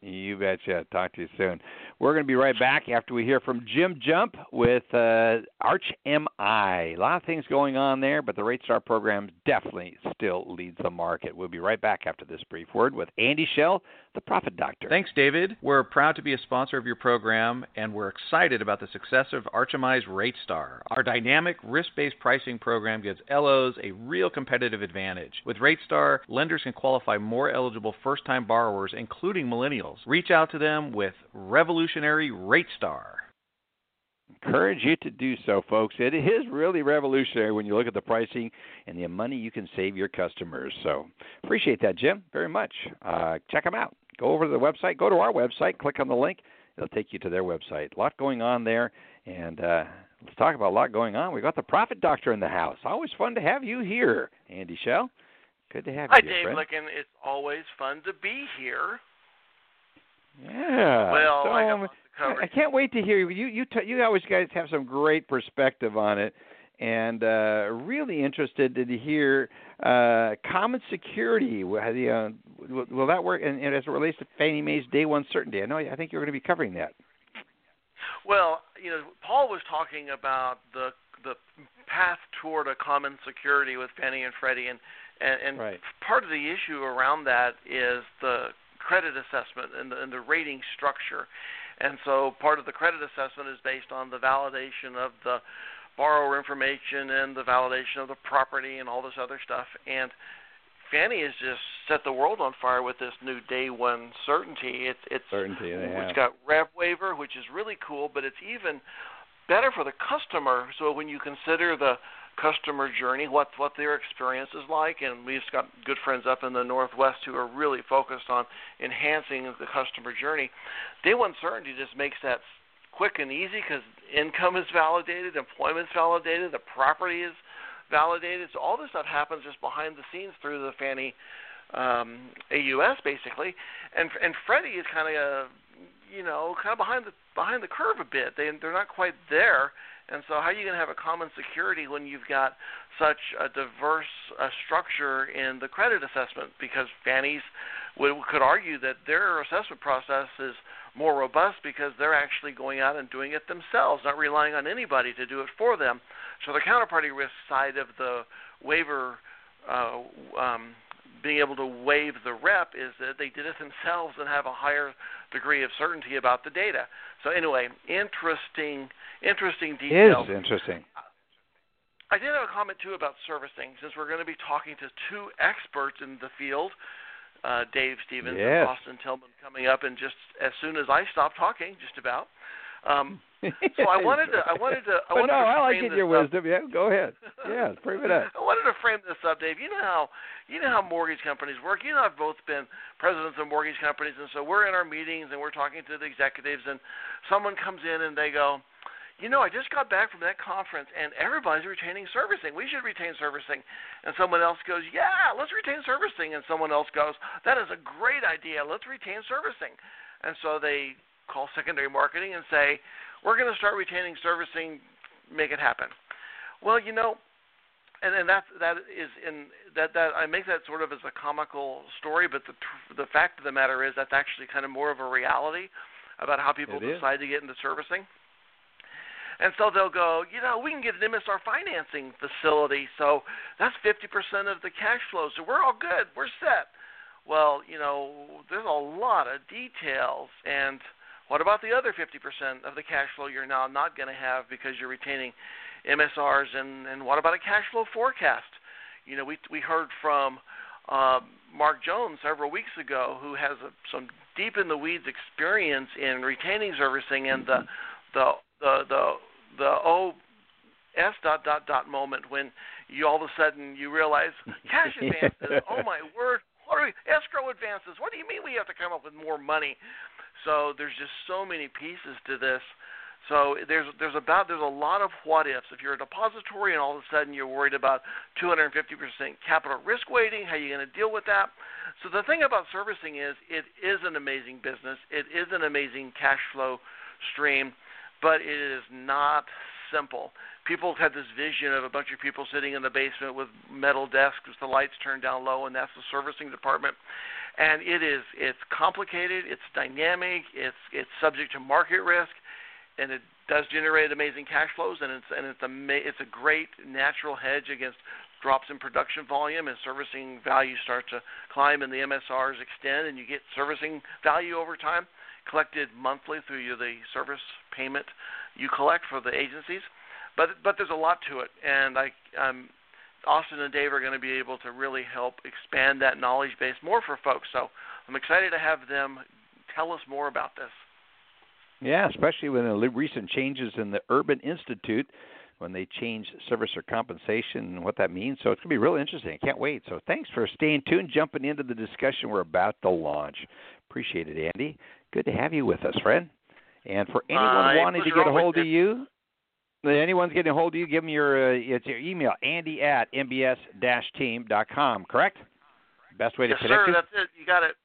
You betcha. Talk to you soon. We're going to be right back after we hear from Jim Jump with uh, Arch MI. A lot of things going on there, but the RateStar program definitely still leads the market. We'll be right back after this brief word with Andy Schell, the Profit Doctor. Thanks, David. We're proud to be a sponsor of your program, and we're excited about the success of ArchMI's RateStar. Our dynamic, risk-based pricing program gives LOs a real competitive advantage. With RateStar, lenders can qualify more eligible first-time borrowers, including millennials Reach out to them with revolutionary RateStar. Encourage you to do so, folks. It is really revolutionary when you look at the pricing and the money you can save your customers. So appreciate that, Jim, very much. Uh, check them out. Go over to the website. Go to our website. Click on the link. It'll take you to their website. A lot going on there, and uh, let's talk about a lot going on. We've got the Profit Doctor in the house. Always fun to have you here, Andy Schell. Good to have Hi, you. Hi, Dave friend. Lykken. It's always fun to be here. Yeah. Well, so, I, um, I can't wait to hear you. You you, t- you always guys have some great perspective on it, and uh, really interested to hear uh, common security. Will, uh, will, will that work? And, and as it relates to Fannie Mae's day one certainty, I know. I think you're going to be covering that. Well, you know, Paul was talking about the the path toward a common security with Fannie and Freddie, and and, and right. part of the issue around that is the credit assessment and the, and the rating structure. And so part of the credit assessment is based on the validation of the borrower information and the validation of the property and all this other stuff. And Fannie has just set the world on fire with this new day one certainty. It's it's certainty. It's got rep waiver, which is really cool, but it's even better for the customer. So when you consider the customer journey, what what their experience is like, and we've got good friends up in the Northwest who are really focused on enhancing the customer journey. Day one certainty just makes that quick and easy because income is validated, employment's validated, the property is validated. So all this stuff happens just behind the scenes through the Fannie um, AUS basically, and and Freddie is kind of you know kind of behind the behind the curve a bit. They they're not quite there. And so, how are you going to have a common security when you've got such a diverse uh, structure in the credit assessment? Because Fannie's would, could argue that their assessment process is more robust because they're actually going out and doing it themselves, not relying on anybody to do it for them. So the counterparty risk side of the waiver, uh, um, being able to waive the rep, is that they did it themselves and have a higher degree of certainty about the data. So anyway, interesting, interesting detail. It is interesting. I did have a comment too about servicing, since we're going to be talking to two experts in the field uh, Dave Stephens yes. and Austin Tilghman coming up, and just as soon as I stop talking, just about. Um, so I wanted to, I wanted to, I wanted no, to I like it, your wisdom. Yeah, go ahead. Yeah, frame it up. I wanted to frame this up, Dave. You know how, you know how mortgage companies work. You know, I've both been presidents of mortgage companies, and so we're in our meetings and we're talking to the executives, and someone comes in and they go, you know, I just got back from that conference and everybody's retaining servicing. We should retain servicing. And someone else goes, yeah, let's retain servicing. And someone else goes, that is a great idea. Let's retain servicing. And so they call secondary marketing and say, we're going to start retaining servicing, make it happen. Well, you know, and and that that is in that that I make that sort of as a comical story, but the the fact of the matter is that's actually kind of more of a reality about how people it decide is. to get into servicing. And so they'll go, you know, we can get an MSR financing facility, so that's 50% of the cash flow, so we're all good, we're set. Well, you know, there's a lot of details, and what about the other 50% of the cash flow you're now not going to have because you're retaining MSRs, and and what about a cash flow forecast? You know, we we heard from uh, Mark Jones several weeks ago, who has a, some deep in the weeds experience in retaining servicing and the the the the the oh s dot dot dot moment when you all of a sudden you realize cash advances. oh my word! Escrow advances? What do you mean we have to come up with more money? So there's just so many pieces to this. So there's there's about there's a lot of what ifs. If you're a depository and all of a sudden you're worried about 250% capital risk weighting, how are you going to deal with that? So the thing about servicing is it is an amazing business. It is an amazing cash flow stream but it is not simple. People have this vision of a bunch of people sitting in the basement with metal desks with the lights turned down low, and that's the servicing department. And it is it's complicated, it's dynamic, it's it's subject to market risk, and it does generate amazing cash flows, and it's and it's a it's a great natural hedge against drops in production volume and servicing values start to climb and the MSRs extend, and you get servicing value over time collected monthly through the service payment you collect for the agencies. But but there's a lot to it, and I um, Austin and Dave are going to be able to really help expand that knowledge base more for folks. So I'm excited to have them tell us more about this. Yeah, especially with the recent changes in the Urban Institute when they change servicer compensation and what that means. So it's going to be really interesting. I can't wait. So thanks for staying tuned, jumping into the discussion we're about to launch. Appreciate it, Andy. Good to have you with us, friend. And for anyone uh, wanting to get a hold of you, anyone's getting a hold of you, give them your uh, it's your email, Andy at mbs-team.com. Correct? Best way to yes, connect sir. you. That's it. You got it.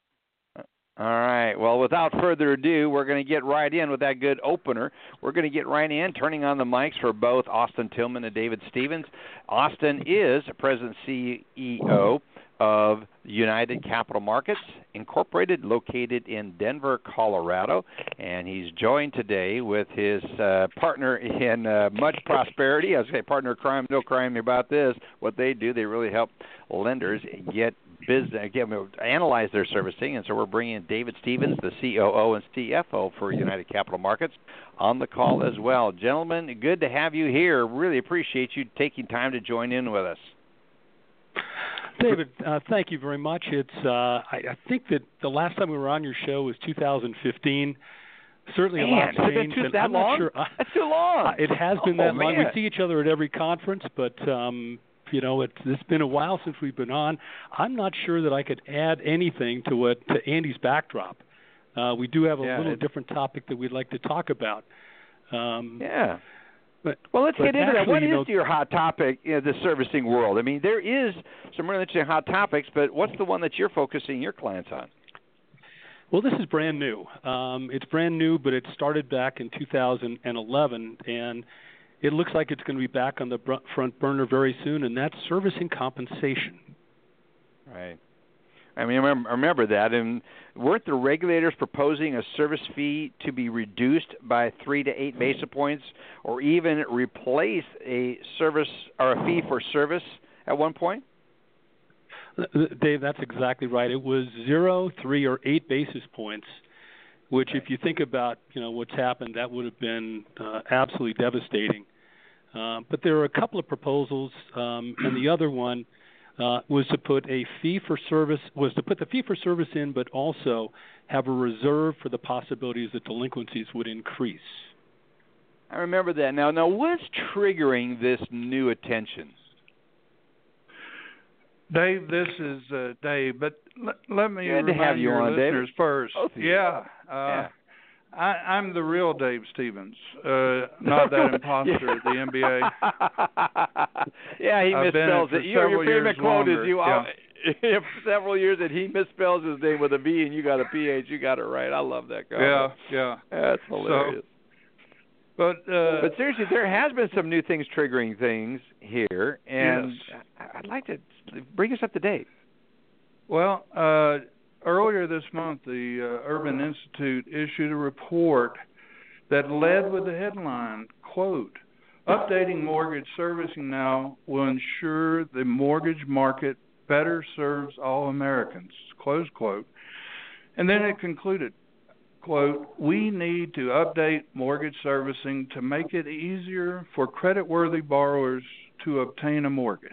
All right. Well, without further ado, we're going to get right in with that good opener. We're going to get right in, turning on the mics for both Austin Tilghman and David Stephens. Austin is President CEO of United Capital Markets Incorporated, located in Denver, Colorado, and he's joined today with his uh, partner in uh, much prosperity. I say partner crime, no crime about this. What they do, they really help lenders get business, get, analyze their servicing, and so we're bringing in David Stephens, the COO and CFO for United Capital Markets, on the call as well. Gentlemen, good to have you here. Really appreciate you taking time to join in with us. David, uh, thank you very much. It's uh, I, I think that the last time we were on your show was 2015. Certainly Man, a lot's has it been changed. too- and that I'm not long? sure. Uh, That's too long. it has been Oh, that long. We see each other at every conference, but um, you know, it's it's been a while since we've been on. I'm not sure that I could add anything to what to Andy's backdrop. Uh, we do have a Yeah, little different topic that we'd like to talk about. Um, Yeah. But Well, let's but get into that. actually, What you is know, your hot topic in the servicing world? I mean, there is some really interesting hot topics, but what's the one that you're focusing your clients on? Well, this is brand new. Um, it's brand new, but it started back in 2011, and it looks like it's going to be back on the br- front burner very soon, and that's servicing compensation. Right. I mean, I remember, that. And weren't the regulators proposing a service fee to be reduced by three to eight basis points, or even replace a service or a fee for service at one point? Dave, that's exactly right. It was zero, three, or eight basis points, which, if you think about, you know, what's happened, that would have been uh, absolutely devastating. Uh, but there are a couple of proposals, um, and the other one uh, was to put a fee for service was to put the fee for service in, but also have a reserve for the possibilities that delinquencies would increase. I remember that. Now, now, what's triggering this new attention? Dave, this is uh, Dave, but l- let me Good to have you your on, Dave. listeners first. Both of yeah, uh, Yeah. I, I'm the real Dave Stephens, uh, not that imposter at the MBA. yeah, he I've misspells for it. Your, your favorite quote longer, is you. yeah. for several years that he misspells his name with a B and you got a PH. You got it right. I love that guy. Yeah, yeah. That's hilarious. But uh, but seriously, there has been some new things triggering things here, and Yes. I'd like to bring us up to date. Well, uh, earlier this month, the uh, Urban Institute issued a report that led with the headline, quote, Updating mortgage servicing now will ensure the mortgage market better serves all Americans, close quote. And then it concluded, quote, we need to update mortgage servicing to make it easier for creditworthy borrowers to obtain a mortgage.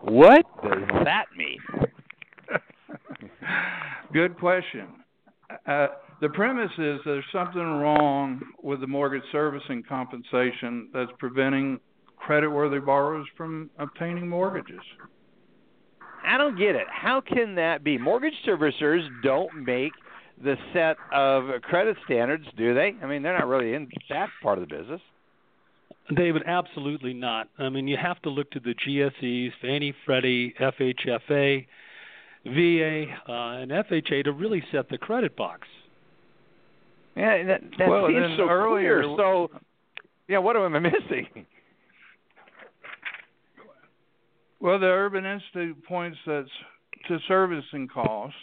What does that mean? Good question. Uh, the premise is there's something wrong with the mortgage servicing compensation that's preventing creditworthy borrowers from obtaining mortgages. I don't get it. How can that be? Mortgage servicers don't make the set of credit standards, do they? I mean, they're not really in that part of the business. David, absolutely not. I mean, you have to look to the GSEs, Fannie, Freddie, FHFA, VA, uh, and FHA to really set the credit box. Yeah, that, that Well, seems so earlier- clear. So, yeah, what am I missing? Well, the Urban Institute points that to servicing costs.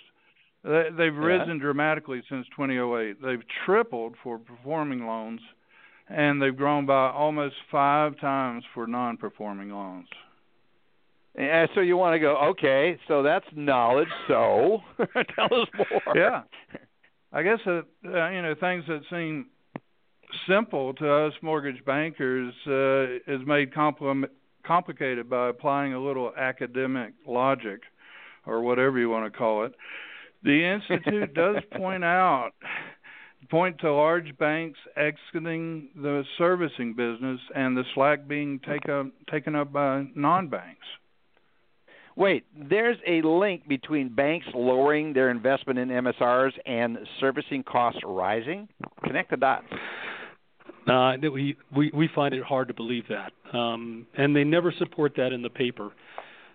They, they've Yeah. risen dramatically since 2008. They've tripled for performing loans, and they've grown by almost five times for non-performing loans. Yeah, so you want to go, okay, so that's knowledge. So, tell us more. yeah. I guess uh, you know things that seem simple to us mortgage bankers uh, is made compli- complicated by applying a little academic logic, or whatever you want to call it. The institute does point out point to large banks exiting the servicing business and the slack being take up, taken up by non-banks. Wait, there's a link between banks lowering their investment in MSRs and servicing costs rising. Connect the dots. Uh, we, we we find it hard to believe that, um, and they never support that in the paper.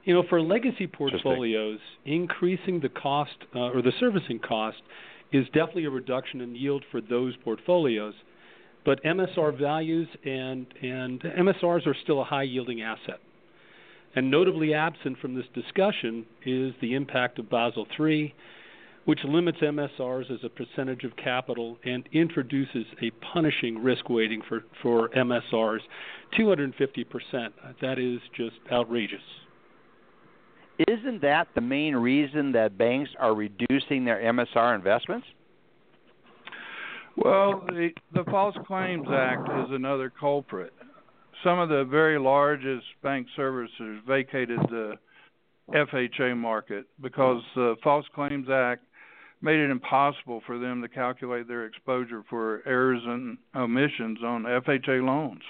You know, for legacy portfolios, increasing the cost uh, or the servicing cost is definitely a reduction in yield for those portfolios. But MSR values and and MSRs are still a high yielding asset. And notably absent from this discussion is the impact of Basel III, which limits MSRs as a percentage of capital and introduces a punishing risk weighting for, for MSRs, 250%. That is just outrageous. Isn't that the main reason that banks are reducing their MSR investments? Well, the the False Claims Act is another culprit. Some of the very largest bank servicers vacated the FHA market because the False Claims Act made it impossible for them to calculate their exposure for errors and omissions on FHA loans.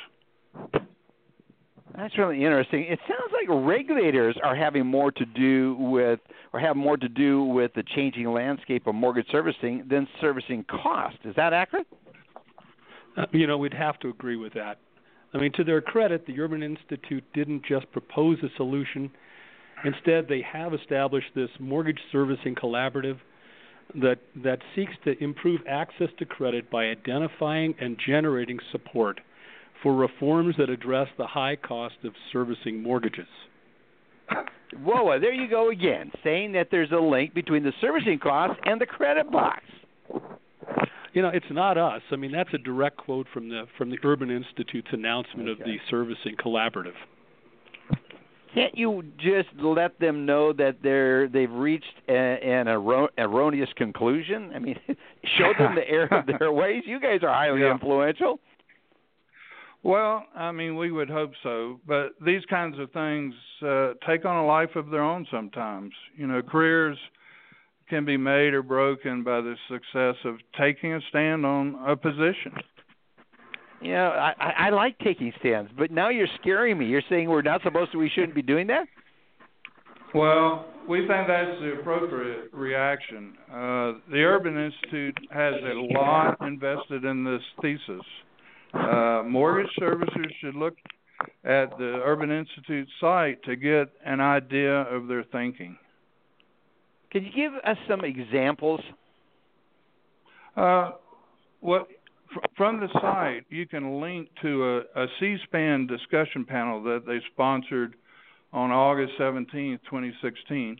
That's really interesting. It sounds like regulators are having more to do with, or have more to do with the changing landscape of mortgage servicing than servicing cost. Is that accurate? Uh, you know, we'd have to agree with that. I mean, to their credit, the Urban Institute didn't just propose a solution. Instead, they have established this mortgage servicing collaborative that that seeks to improve access to credit by identifying and generating support for reforms that address the high cost of servicing mortgages. Whoa, there you go again, saying that there's a link between the servicing costs and the credit box. You know, it's not us. I mean, that's a direct quote from the from the Urban Institute's announcement okay. of the servicing collaborative. Can't you just let them know that they're they've reached a, an erro- erroneous conclusion? I mean, show them the error of their ways. You guys are highly yeah. influential. Well, I mean, we would hope so, but these kinds of things uh, take on a life of their own sometimes. You know, careers can be made or broken by the success of taking a stand on a position. You know, I, I like taking stands, but now you're scaring me. You're saying we're not supposed to, we shouldn't be doing that? Well, we think that's the appropriate reaction. Uh, the Urban Institute has a lot invested in this thesis uh, mortgage servicers should look at the Urban Institute site to get an idea of their thinking. Can you give us some examples? Uh, well, fr- from the site, you can link to a, a C-SPAN discussion panel that they sponsored on August 17, 2016.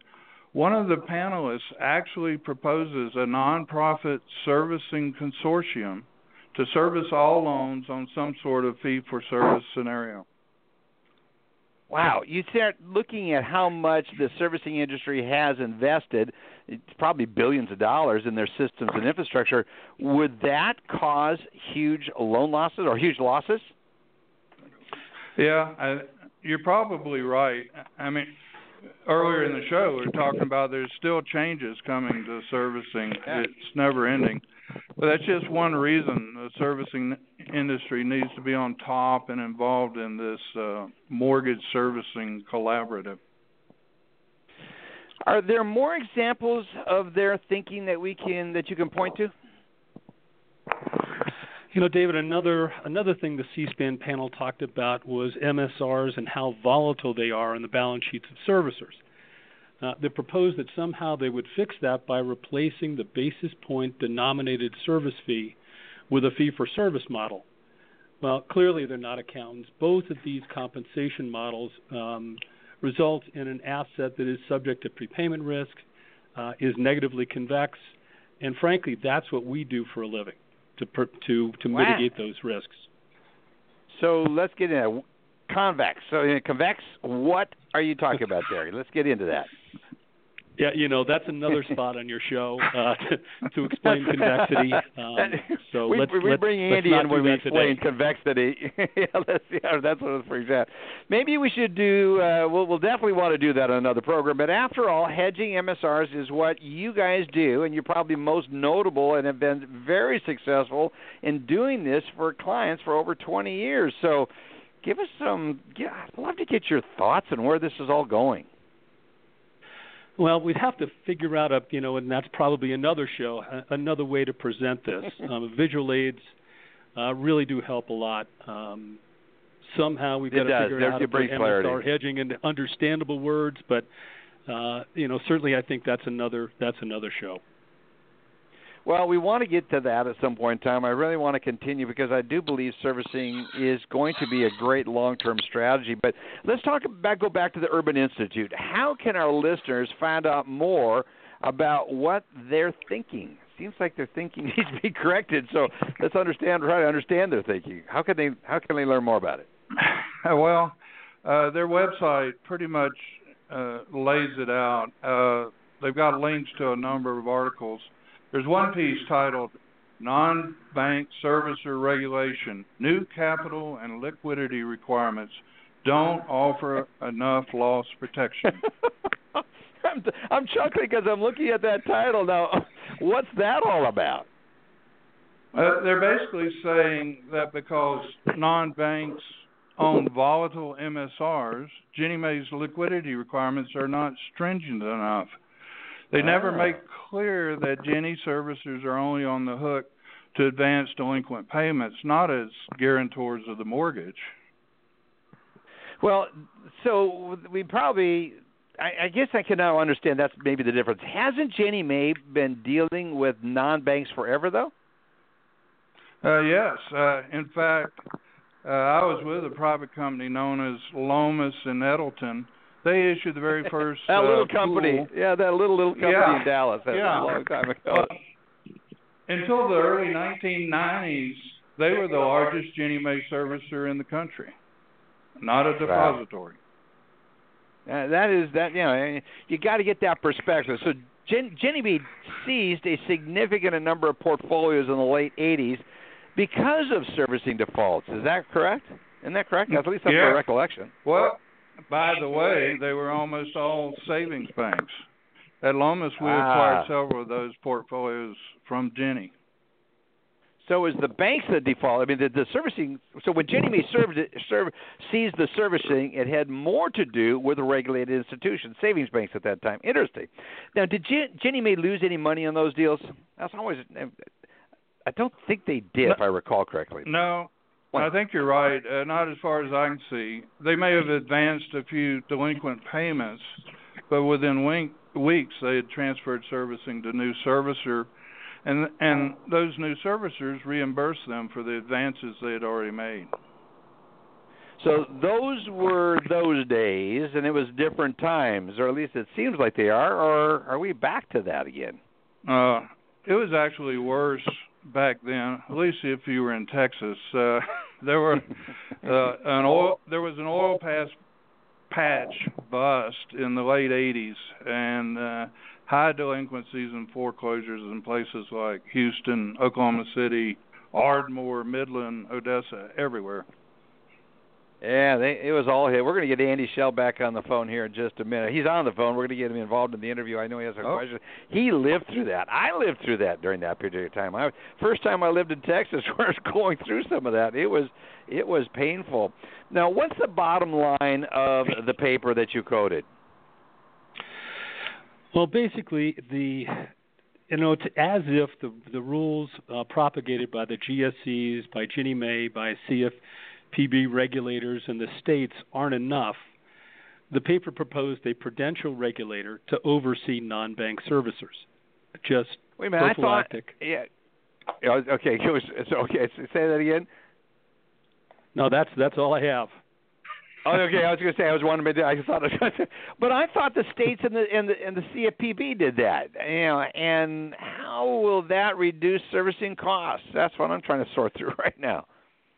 One of the panelists actually proposes a nonprofit servicing consortium to service all loans on some sort of fee for service scenario. Wow, you start looking at how much the servicing industry has invested, it's probably billions of dollars in their systems and infrastructure. Would that cause huge loan losses or huge losses? Yeah, I, you're probably right. I mean, earlier in the show we were talking about there's still changes coming to servicing. It's never ending. But that's just one reason the servicing industry needs to be on top and involved in this uh, mortgage servicing collaborative. Are there more examples of their thinking that we can that you can point to? You know, David, another another thing the C-SPAN panel talked about was MSRs and how volatile they are on the balance sheets of servicers. Uh, they proposed that somehow they would fix that by replacing the basis point denominated service fee with a fee for service model. Well, clearly they're not accountants. Both of these compensation models um, result in an asset that is subject to prepayment risk, uh, is negatively convex, and frankly, that's what we do for a living to per, to to wow. mitigate those risks. So let's get into convex. So in convex, what are you talking about there? Let's get into that. Yeah, you know that's another spot on your show uh, to, to explain convexity. Um, so we, let's we let's, bring Andy in when we explain today. convexity. yeah, let's, yeah, that's what it's for example. Maybe we should do. Uh, we'll, we'll definitely want to do that on another program. But after all, hedging MSRs is what you guys do, and you're probably most notable and have been very successful in doing this for clients for over 20 years. So, give us some. Yeah, I'd love to get your thoughts on where this is all going. Well, we'd have to figure out a, you know, and that's probably another show, another way to present this. um, visual aids uh, really do help a lot. Um, somehow we've It got to does. figure They're- out how to put clarity. MSR hedging into understandable words, but uh, you know, certainly I think that's another that's another show. Well, we want to get to that at some point in time. I really want to continue because I do believe servicing is going to be a great long-term strategy. But let's talk about go back to the Urban Institute. How can our listeners find out more about what they're thinking? Seems like their thinking needs to be corrected. So let's understand, try to understand their thinking. How can they how can they learn more about it? well, uh, their website pretty much uh, lays it out. Uh, they've got links to a number of articles. There's one piece titled Non-Bank Servicer Regulation New Capital and Liquidity Requirements Don't Offer Enough Loss Protection. I'm, I'm chuckling because I'm looking at that title now. What's that all about? Uh, they're basically saying that because non-banks own volatile MSRs, Ginnie Mae's liquidity requirements are not stringent enough. They never Ah. make clear that Ginnie servicers are only on the hook to advance delinquent payments, not as guarantors of the mortgage. Well, so we probably, I, I guess I can now understand that's maybe the difference. Hasn't Ginnie Mae been dealing with non-banks forever, though? Uh, yes. Uh, in fact, uh, I was with a private company known as Lomas and Nettleton. They issued the very first that uh, little company, pool. yeah, that little little company Yeah. in Dallas. That's Yeah. a long time ago. Uh, until the early 1990s, they were the largest Ginnie Mae servicer in the country, not a depository. Uh, that is that you know you got to get that perspective. So Jen, Ginnie Mae seized a significant number of portfolios in the late '80s because of servicing defaults. Is that correct? Isn't that correct? That's at least that's Yeah. my recollection. Well, by the way, they were almost all savings banks. At Lomas, we Ah. acquired several of those portfolios from Ginnie. So is the banks the default? I mean, the, the servicing. So when Ginnie Mae served served, seized the servicing, it had more to do with the regulated institutions, savings banks at that time. Interesting. Now, did Jen, Ginnie Mae lose any money on those deals? That's always. I don't think they did, if I recall correctly. No, I think you're right. Uh, not as far as I can see. They may have advanced a few delinquent payments, but within wink, weeks they had transferred servicing to new servicer, and and those new servicers reimbursed them for the advances they had already made. So those were those days, and it was different times, or at least it seems like they are. Or are we back to that again? Uh, it was actually worse back then. At least if you were in Texas, uh, there were uh, an oil. There was an oil pass patch bust in the late '80s, and uh, high delinquencies and foreclosures in places like Houston, Oklahoma City, Ardmore, Midland, Odessa, everywhere. Yeah, they, it was all hit. We're going to get Andy Schell back on the phone here in just a minute. He's on the phone. We're going to get him involved in the interview. I know he has a Oh. question. He lived through that. I lived through that during that period of time. I first time I lived in Texas, where I was going through some of that. It was it was painful. Now, what's the bottom line of the paper that you quoted? Well, basically, the you know, it's as if the the rules uh, propagated by the GSEs, by Ginnie Mae, by CFPB regulators, and the states aren't enough. The paper proposed a prudential regulator to oversee non-bank servicers. Just Wait a minute. I thought. prophylactic. Yeah. Okay. It was, it's okay. Say that again. No, that's that's all I have. Oh, okay. I was going to say I was to. I thought, but I thought the states and the and the and the CFPB did that. You know, and how will that reduce servicing costs? That's what I'm trying to sort through right now.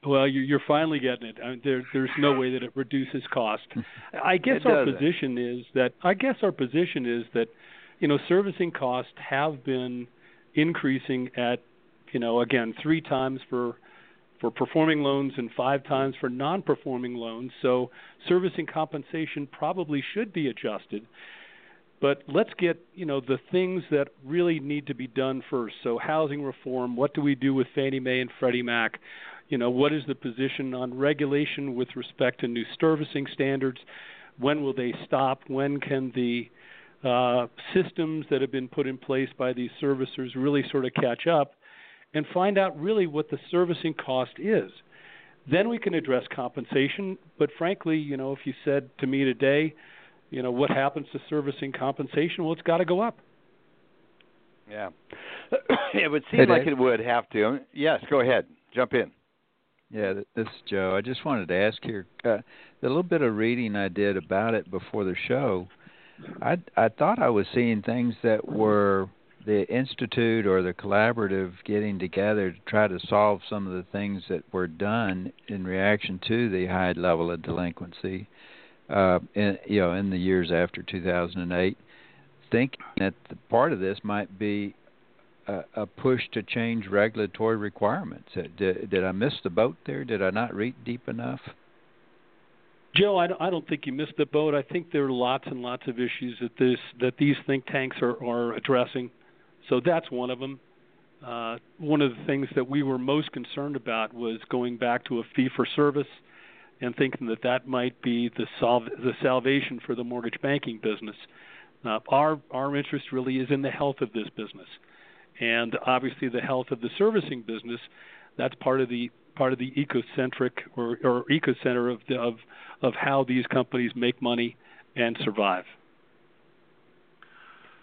Well, you're, you're finally getting it. I mean, there, there's no way that it reduces cost. I guess our position is that I guess our position is that, you know, servicing costs have been increasing at, you know, again three times for for performing loans and five times for non-performing loans. So servicing compensation probably should be adjusted. But let's get, you know, the things that really need to be done first. So housing reform, what do we do with Fannie Mae and Freddie Mac? You know, what is the position on regulation with respect to new servicing standards? When will they stop? When can the uh, systems that have been put in place by these servicers really sort of catch up and find out really what the servicing cost is? Then we can address compensation. But frankly, you know, if you said to me today, you know, what happens to servicing compensation? Well, it's got to go up. Yeah. it would seem Hey, like Dave. it would have to. Yes. Go ahead. Jump in. Yeah, this is Joe. I just wanted to ask here uh, the little bit of reading I did about it before the show. I I thought I was seeing things that were the institute or the collaborative getting together to try to solve some of the things that were done in reaction to the high level of delinquency, uh, in you know in the years after 2008. Thinking that the part of this might be a, a push to change regulatory requirements. Uh, Did, did I miss the boat there? Did I not read deep enough? Joe, I don't, I don't think you missed the boat. I think there are lots and lots of issues that this that these think tanks are, are addressing. So that's one of them. Uh, one of the things that we were most concerned about was going back to a fee for service and thinking that that might be the solve the salvation for the mortgage banking business. Uh, our our interest really is in the health of this business, and obviously the health of the servicing business. That's part of the part of the ecocentric or, or ecocenter of the, of of how these companies make money and survive.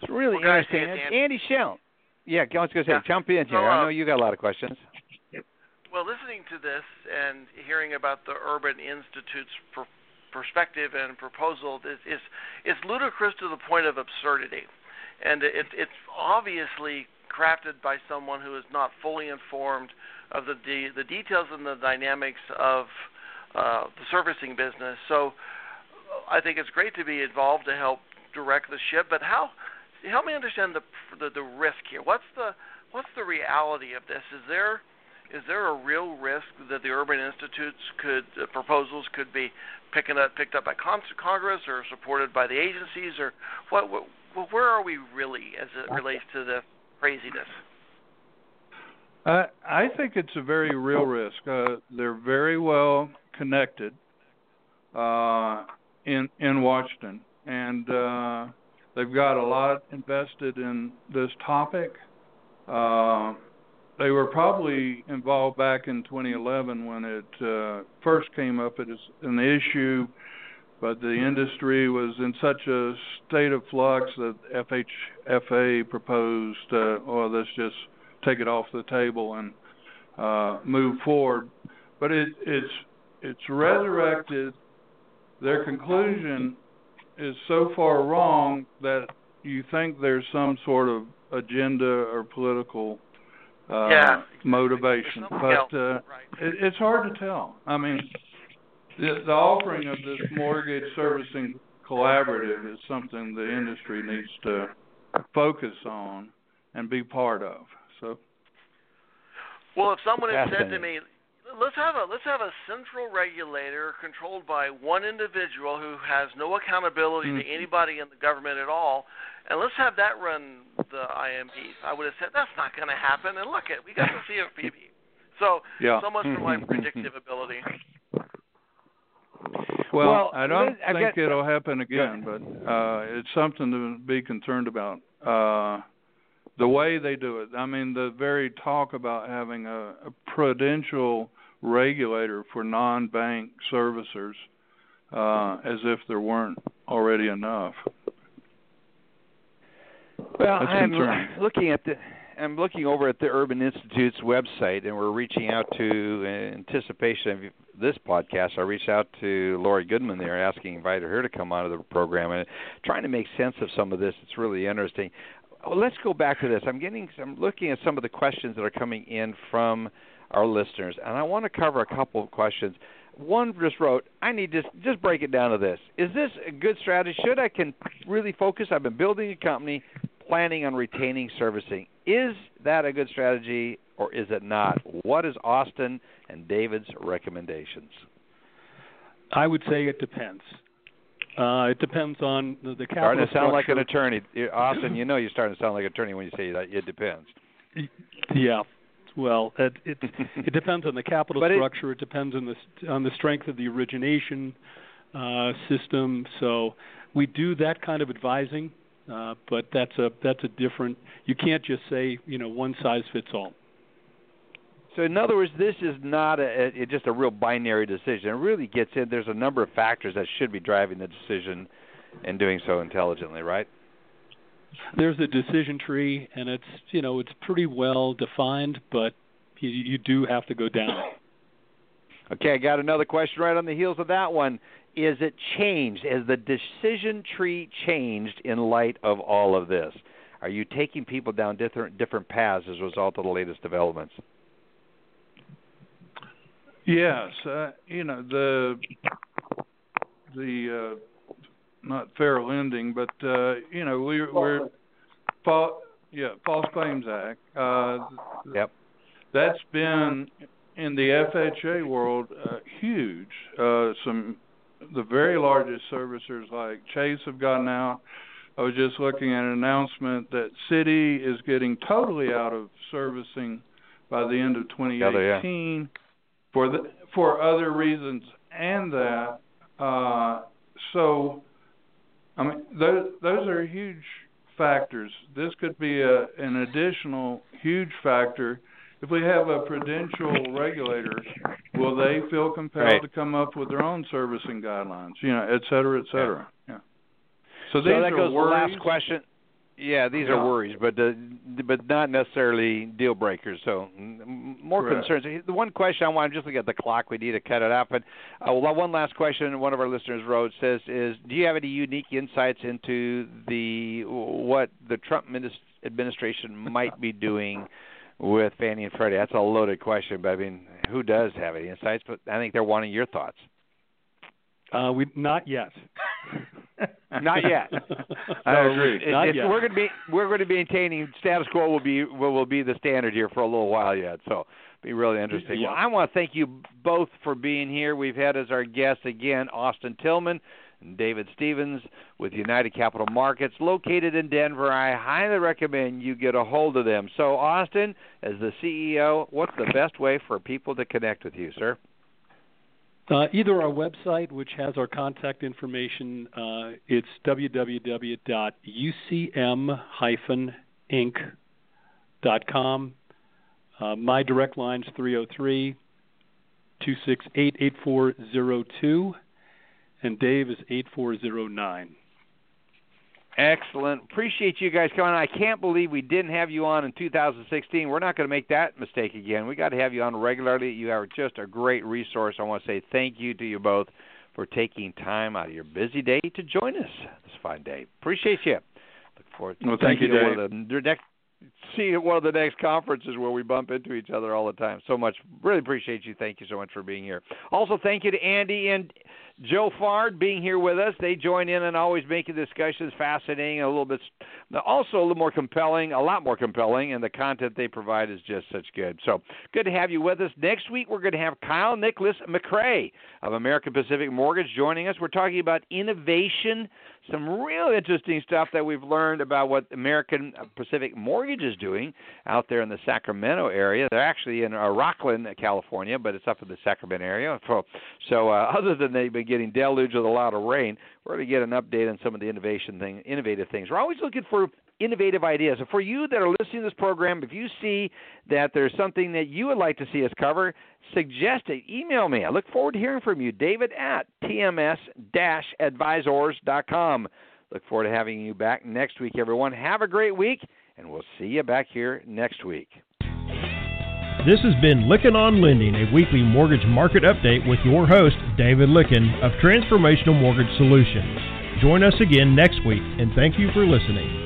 It's really Well, guys, interesting. Andy- Andy, Andy Schell. Yeah, I was going to say, Yeah. jump in here. So, I uh, know you got a lot of questions. Well, listening to this and hearing about the Urban Institute's per- perspective and proposal is, is is ludicrous to the point of absurdity, and it, it's obviously crafted by someone who is not fully informed of the de- the details and the dynamics of uh, the servicing business. So, I think it's great to be involved to help direct the ship. But how? Help me understand the the, the risk here. What's the what's the reality of this? Is there is there a real risk that the urban institutes could uh, proposals could be picking up picked up by con- Congress or supported by the agencies or what, what where are we really as it relates to the craziness? Uh, I think it's a very real risk. Uh, they're very well connected uh, in in Washington, and uh, they've got a lot invested in this topic. Uh, they were probably involved back in 2011 when it uh, first came up as an issue, but the industry was in such a state of flux that FHFA proposed, uh, "Well, let's just take it off the table and uh, move forward." But it, it's it's resurrected. Their conclusion is so far wrong that you think there's some sort of agenda or political uh, Yeah. motivation, but uh, it, it's hard to tell. I mean, the, the offering of this mortgage servicing collaborative is something the industry needs to focus on and be part of. So, Well, if someone had said to me, "Let's have a let's have a central regulator controlled by one individual who has no accountability to Mhm. anybody in the government at all, and let's have that run the IMBs," I would have said that's not going to happen. And look at we got the CFPB. So Yeah. so much for my predictive ability. Well, Well, I don't Liz, I've think got- it'll happen again, but uh, it's something to be concerned about. Uh, the way they do it. I mean, the very talk about having a, a prudential regulator for non-bank servicers, uh, as if there weren't already enough. Well, That's I'm concerning. looking at the I'm looking over at the Urban Institute's website, and we're reaching out to in anticipation of this podcast. I reached out to Laurie Goodman there, asking invited her to come onto the program and trying to make sense of some of this. It's really interesting. Well, let's go back to this. I'm getting I'm looking at some of the questions that are coming in from our listeners, and I want to cover a couple of questions. One just wrote, "I need to just break it down to this. Is this a good strategy? Should I can really focus? I've been building a company, planning on retaining servicing. Is that a good strategy, or is it not? What is Austin and David's recommendations?" I would say it depends. Uh, it depends on the, the capital Starting to sound like an attorney, Austin. You know you're starting to sound like an attorney when you say that. It depends. Yeah. Well, it it, it depends on the capital But structure. It, depends on the on the strength of the origination uh, system. So we do that kind of advising, uh, but that's a that's a different. You can't just say you know one size fits all. So in other words, this is not a, a just a real binary decision. It really gets in. There's a number of factors that should be driving the decision, and doing so intelligently, right? There's a decision tree, and it's you know it's pretty well defined, but you, you do have to go down it. Okay, I got another question right on the heels of that one. Is it changed? Has the decision tree changed in light of all of this? Are you taking people down different different paths as a result of the latest developments? Yes, uh, you know the the uh, not fair lending, but uh, you know we, we're fa- yeah False Claims Act. Uh, yep. That's been in the FHA world uh, huge. Uh, some the very largest servicers like Chase have gotten out. I was just looking at an announcement that Citi is getting totally out of servicing by the end of 2018 yeah. For the for other reasons and that uh so I mean those those are huge factors. This could be a an additional huge factor if we have a prudential regulator, will they feel compelled right. to come up with their own servicing guidelines? You know, et cetera, et cetera. Yeah. yeah. So, so that goes worries. the last question. Yeah, these yeah. are worries, but uh, but not necessarily deal breakers. So more Correct. concerns. The one question I want, I'm just looking at the clock. We need to cut it off. But uh, one last question. One of our listeners wrote says, "Is do you have any unique insights into the what the Trump administration might be doing?" with Fannie and Freddie? That's a loaded question, but I mean, who does have any insights? But I think they're wanting your thoughts. Uh, we not yet. not yet. I no, uh, agree. It, not yet. We're going to be we're going to be maintaining status quo will be will, will be the standard here for a little while yet. So be really interesting. Yeah. Well, I want to thank you both for being here. We've had as our guests again Austin Tilghman and David Stephens with United Capital Markets located in Denver. I highly recommend you get a hold of them. So, Austin, as the CEO, what's the best way for people to connect with you, sir? Uh, either our website, which has our contact information, uh, it's www.ucm-inc.com. Uh, my direct line is 303 268 8402 and Dave is 8409. Excellent. Appreciate you guys coming on. I can't believe we didn't have you on in 2016. We're not going to make that mistake again. We got to have you on regularly. You are just a great resource. I want to say thank you to you both for taking time out of your busy day to join us this fine day. Appreciate you. Look forward to well, thank you, Dave. One the next, see at one of the next conferences where we bump into each other all the time. So much. Really appreciate you. Thank you so much for being here. Also, thank you to Andy and Joe Farr being here with us. They join in and always make the discussions fascinating, a little bit, also a little more compelling, a lot more compelling, and the content they provide is just such good. So good to have you with us. Next week we're going to have Kyle Nicholas McCrae of American Pacific Mortgage joining us. We're talking about innovation, some real interesting stuff that we've learned about what American Pacific Mortgage is doing out there in the Sacramento area. They're actually in uh, Rocklin, California, but it's up in the Sacramento area. So, so uh, other than they've been getting deluged with a lot of rain, we're going to get an update on some of the innovation thing, innovative things. We're always looking for innovative ideas. So for you that are listening to this program, if you see that there's something that you would like to see us cover, suggest it. Email me. I look forward to hearing from you. David at tms-advisors.com. Look forward to having you back next week, everyone. Have a great week, and we'll see you back here next week. This has been Lykken on Lending, a weekly mortgage market update with your host, David Lykken of Transformational Mortgage Solutions. Join us again next week, and thank you for listening.